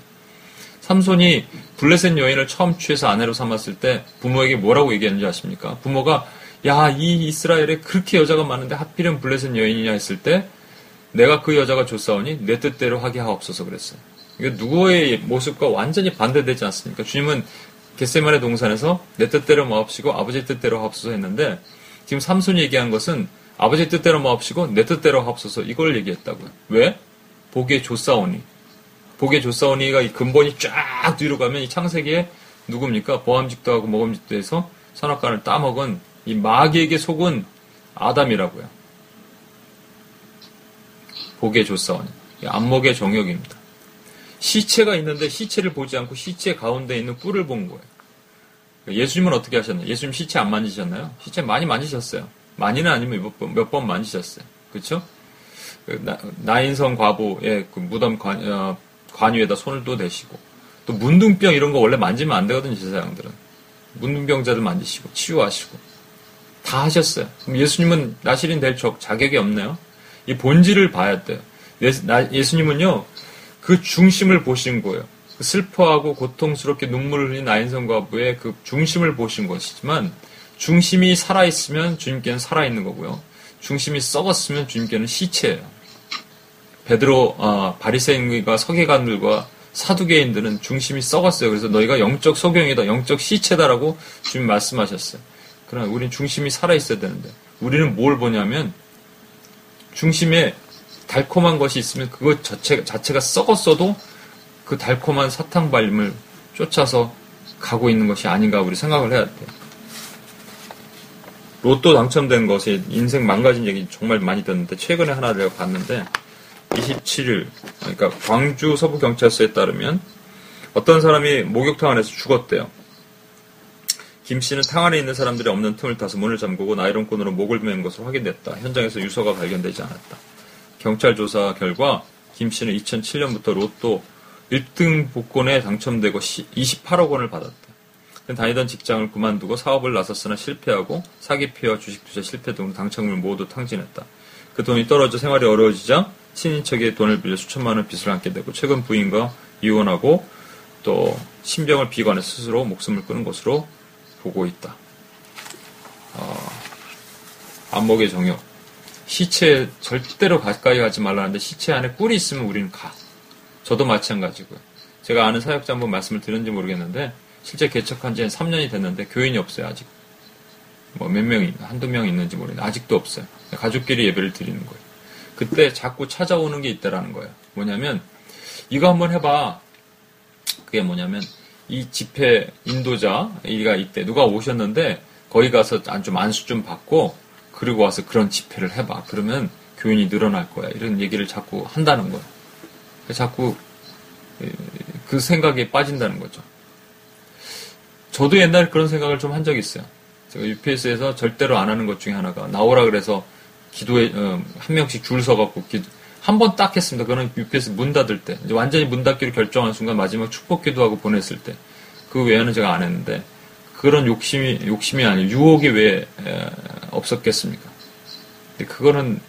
삼손이 블레셋 여인을 처음 취해서 아내로 삼았을 때 부모에게 뭐라고 얘기했는지 아십니까? 부모가 야, 이 이스라엘에 그렇게 여자가 많은데 하필은 블레셋 여인이냐 했을 때 내가 그 여자가 좋사오니 내 뜻대로 하게 하옵소서 그랬어요. 이게 누구의 모습과 완전히 반대되지 않습니까? 주님은 겟세만의 동산에서 내 뜻대로 마옵시고 아버지 뜻대로 하옵소서 했는데 지금 삼손이 얘기한 것은 아버지 뜻대로 마옵시고 내 뜻대로 하옵소서 이걸 얘기했다고요. 왜? 보기에 조사오니. 보기에 조사오니가 이 근본이 쫙 뒤로 가면 이 창세기에 누굽니까? 보암직도 하고 먹음직도 해서 선악과를 따먹은 이 마귀에게 속은 아담이라고요. 보기에 조사오니. 안목의 정욕입니다. 시체가 있는데 시체를 보지 않고 시체 가운데 있는 뿔을 본 거예요. 예수님은 어떻게 하셨나요? 예수님 시체 안 만지셨나요? 시체 많이 만지셨어요. 많이는 아니면 몇 번, 만지셨어요. 그렇죠? 나, 인성 과부의 그 무덤 관, 어, 관유에다 손을 또 대시고 또 문둥병 이런 거 원래 만지면 안 되거든요, 제사장들은. 문둥병자들 만지시고 치유하시고 다 하셨어요. 그럼 예수님은 나실인 될 자격이 없네요. 이 본질을 봐야 돼요. 예수님은요, 그 중심을 보신 거예요. 그 슬퍼하고 고통스럽게 눈물을 흘린 아인성과 부의 그 중심을 보신 것이지만 중심이 살아있으면 주님께는 살아있는 거고요. 중심이 썩었으면 주님께는 시체예요. 베드로 어, 바리새인과 서기관들과 사두개인들은 중심이 썩었어요. 그래서 너희가 영적 소경이다, 영적 시체다라고 주님 말씀하셨어요. 그러나 우리는 중심이 살아 있어야 되는데 우리는 뭘 보냐면 중심에 달콤한 것이 있으면 그것 자체, 자체가 썩었어도 그 달콤한 사탕 발림을 쫓아서 가고 있는 것이 아닌가 우리 생각을 해야 돼요. 로또 당첨된 것이 인생 망가진 얘기 정말 많이 듣는데 최근에 하나 내가 봤는데 27일 그러니까 광주 서부경찰서에 따르면 어떤 사람이 목욕탕 안에서 죽었대요. 김 씨는 탕 안에 있는 사람들이 없는 틈을 타서 문을 잠그고 나이론콘으로 목을 맨 것으로 확인됐다. 현장에서 유서가 발견되지 않았다. 경찰 조사 결과 김 씨는 2007년부터 로또 1등 복권에 당첨되고 28억 원을 받았다. 다니던 직장을 그만두고 사업을 나섰으나 실패하고 사기 피해와 주식 투자 실패 등으로 당첨금을 모두 탕진했다. 그 돈이 떨어져 생활이 어려워지자 친인척의 돈을 빌려 수천만 원 빚을 안게 되고 최근 부인과 이혼하고 또 신병을 비관해 스스로 목숨을 끊은 것으로 보고 있다. 어, 안목의 정욕. 시체 절대로 가까이 가지 말라는데 시체 안에 꿀이 있으면 우리는 가. 저도 마찬가지고요. 제가 아는 사역자 한 번 말씀을 드렸는지 모르겠는데 실제 개척한 지 3년이 됐는데 교인이 없어요 아직. 뭐 몇 명이 한두 명 있는지 모르겠는데 아직도 없어요. 가족끼리 예배를 드리는 거예요. 그때 자꾸 찾아오는 게 있다라는 거예요. 뭐냐면 이거 한번 해봐. 그게 뭐냐면 이 집회 인도자가 이때 누가 오셨는데 거기 가서 좀 안수 좀 받고 그리고 와서 그런 집회를 해봐. 그러면 교인이 늘어날 거야. 이런 얘기를 자꾸 한다는 거예요. 자꾸 그 생각에 빠진다는 거죠. 저도 옛날에 그런 생각을 좀 한 적이 있어요. 제가 UPS에서 절대로 안 하는 것 중에 하나가 나오라 그래서 기도에 어, 한 명씩 줄 서갖고 기도 한 번 딱 했습니다. 그거는 UPS 문 닫을 때 이제 완전히 문 닫기로 결정한 순간 마지막 축복 기도하고 보냈을 때 그 외에는 제가 안 했는데 그런 욕심이 욕심이 아니고 유혹이 왜 에, 없었겠습니까? 근데 그거는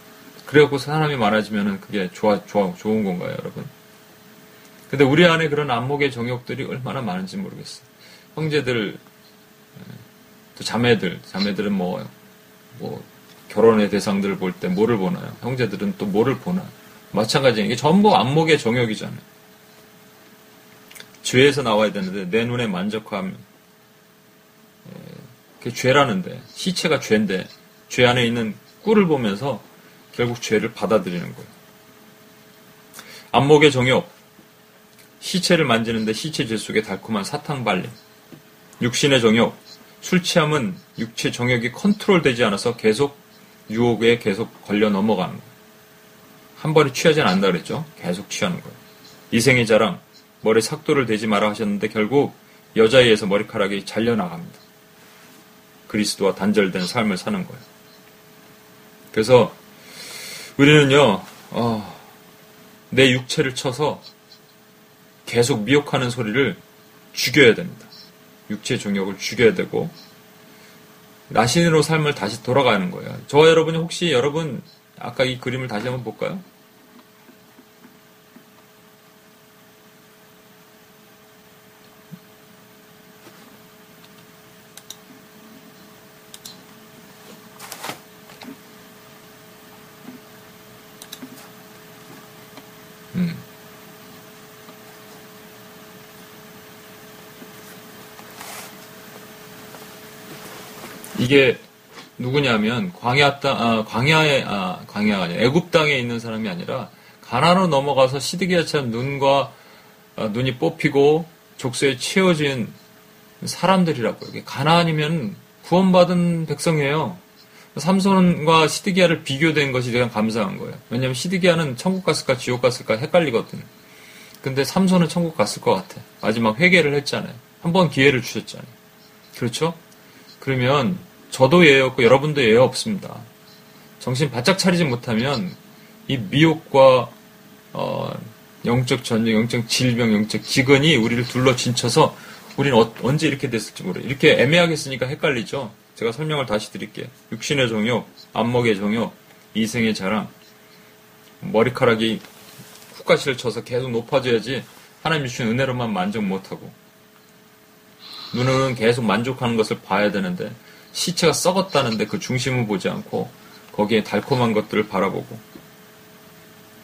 그래갖고 사람이 많아지면은 그게 좋아 좋아 좋은 건가요, 여러분? 근데 우리 안에 그런 안목의 정욕들이 얼마나 많은지 모르겠어요. 형제들 또 자매들 자매들은 뭐뭐 뭐 결혼의 대상들을 볼 때 뭐를 보나요? 형제들은 또 뭐를 보나요? 마찬가지인 게 전부 안목의 정욕이잖아요. 죄에서 나와야 되는데 내 눈에 만족하면 그게 죄라는데 시체가 죄인데 죄 안에 있는 꿀을 보면서 결국 죄를 받아들이는 거예요. 안목의 정욕 시체를 만지는데 시체 죄 속에 달콤한 사탕 발림 육신의 정욕 술 취함은 육체 정욕이 컨트롤되지 않아서 계속 유혹에 계속 걸려 넘어가는 거예요. 한 번에 취하지는 않는다 그랬죠. 계속 취하는 거예요. 이생의 자랑, 머리 삭도를 대지 마라 하셨는데 결국 여자에 의해서 머리카락이 잘려나갑니다. 그리스도와 단절된 삶을 사는 거예요. 그래서 우리는요, 어, 내 육체를 쳐서 계속 미혹하는 소리를 죽여야 됩니다. 육체 종욕을 죽여야 되고 나신으로 삶을 다시 돌아가는 거예요. 저 여러분이 혹시 여러분 아까 이 그림을 다시 한번 볼까요? 이게 누구냐면 광야 땅, 아, 광야에, 아, 광야가 아니라 애굽 땅에 있는 사람이 아니라 가나로 넘어가서 시드기야처럼 눈과 아, 눈이 뽑히고 족쇄에 채워진 사람들이라고요. 가나안이면 구원받은 백성이에요. 삼손과 시드기야를 비교된 것이 가장 감사한 거예요. 왜냐하면 시드기야는 천국 갔을까 지옥 갔을까 헷갈리거든. 근데 삼손은 천국 갔을 것 같아. 마지막 회개를 했잖아요. 한 번 기회를 주셨잖아요. 그렇죠? 그러면 저도 예외 없고 여러분도 예외 없습니다. 정신 바짝 차리지 못하면 이 미혹과 어, 영적 전쟁, 영적 질병, 영적 기근이 우리를 둘러 진쳐서 우리는 어- 언제 이렇게 됐을지 모르. 이렇게 애매하게 쓰니까 헷갈리죠. 제가 설명을 다시 드릴게요. 육신의 종욕, 안목의 종욕, 이생의 자랑, 머리카락이 훅가시를 쳐서 계속 높아져야지 하나님 주신 은혜로만 만족 못하고 눈은 계속 만족하는 것을 봐야 되는데 시체가 썩었다는데 그 중심을 보지 않고 거기에 달콤한 것들을 바라보고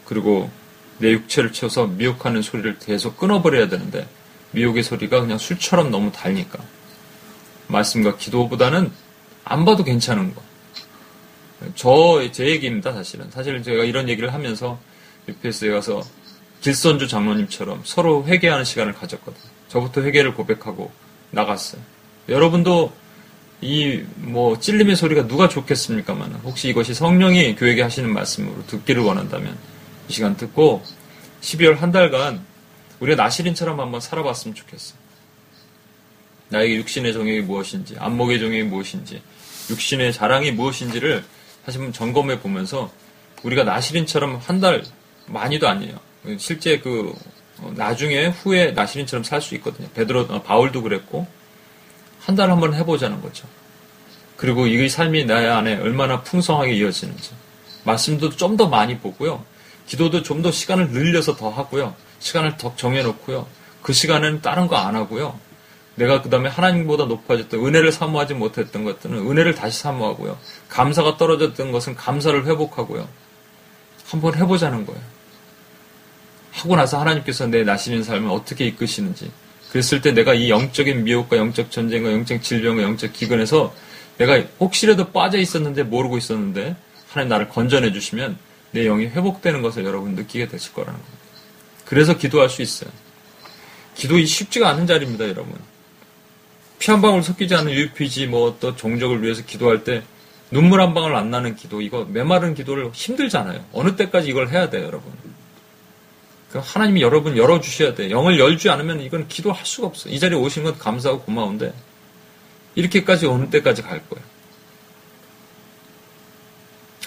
그리고 내 육체를 채워서 미혹하는 소리를 계속 끊어버려야 되는데 미혹의 소리가 그냥 술처럼 너무 달니까 말씀과 기도보다는 안 봐도 괜찮은 거. 저, 제 얘기입니다, 사실은. 사실 제가 이런 얘기를 하면서 UPS에 가서 길선주 장로님처럼 서로 회개하는 시간을 가졌거든요. 저부터 회개를 고백하고 나갔어요. 여러분도 이 뭐 찔림의 소리가 누가 좋겠습니까만 혹시 이것이 성령이 교회에 하시는 말씀으로 듣기를 원한다면 이 시간 듣고 12월 한 달간 우리가 나시린처럼 한번 살아봤으면 좋겠어요. 나에게 육신의 정욕이 무엇인지, 안목의 정욕이 무엇인지, 육신의 자랑이 무엇인지를 다시 점검해 보면서 우리가 나시린처럼 한 달 많이도 아니에요. 실제 그 어, 나중에 후에 나시린처럼 살 수 있거든요. 베드로 어, 바울도 그랬고 한달 한번 해보자는 거죠. 그리고 이 삶이 내 안에 얼마나 풍성하게 이어지는지 말씀도 좀 더 많이 보고요. 기도도 좀 더 시간을 늘려서 더 하고요. 시간을 더 정해놓고요. 그 시간에는 다른 거 안 하고요. 내가 그 다음에 하나님보다 높아졌던 은혜를 사모하지 못했던 것들은 은혜를 다시 사모하고요. 감사가 떨어졌던 것은 감사를 회복하고요. 한번 해보자는 거예요. 하고 나서 하나님께서 내 나시는 삶을 어떻게 이끄시는지. 그랬을 때 내가 이 영적인 미혹과 영적 전쟁과 영적 질병과 영적 기근에서 내가 혹시라도 빠져 있었는데 모르고 있었는데 하나님 나를 건져내 주시면 내 영이 회복되는 것을 여러분 느끼게 되실 거라는 겁니다. 그래서 기도할 수 있어요. 기도이 쉽지가 않은 자리입니다, 여러분. 피 한 방울 섞이지 않은 UPG 뭐 또 종족을 위해서 기도할 때 눈물 한 방울 안 나는 기도 이거 메마른 기도를 힘들잖아요. 어느 때까지 이걸 해야 돼요, 여러분. 그 하나님이 여러분 열어주셔야 돼. 영을 열지 않으면 이건 기도할 수가 없어. 이 자리에 오신 건 감사하고 고마운데 이렇게까지 어느 때까지 갈 거예요?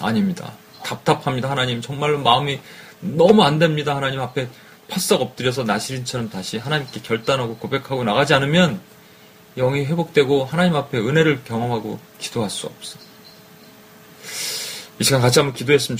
아닙니다. 답답합니다. 하나님 정말로 마음이 너무 안 됩니다. 하나님 앞에 퍼썩 엎드려서 나시린처럼 다시 하나님께 결단하고 고백하고 나가지 않으면 영이 회복되고 하나님 앞에 은혜를 경험하고 기도할 수 없어. 이 시간 같이 한번 기도했으면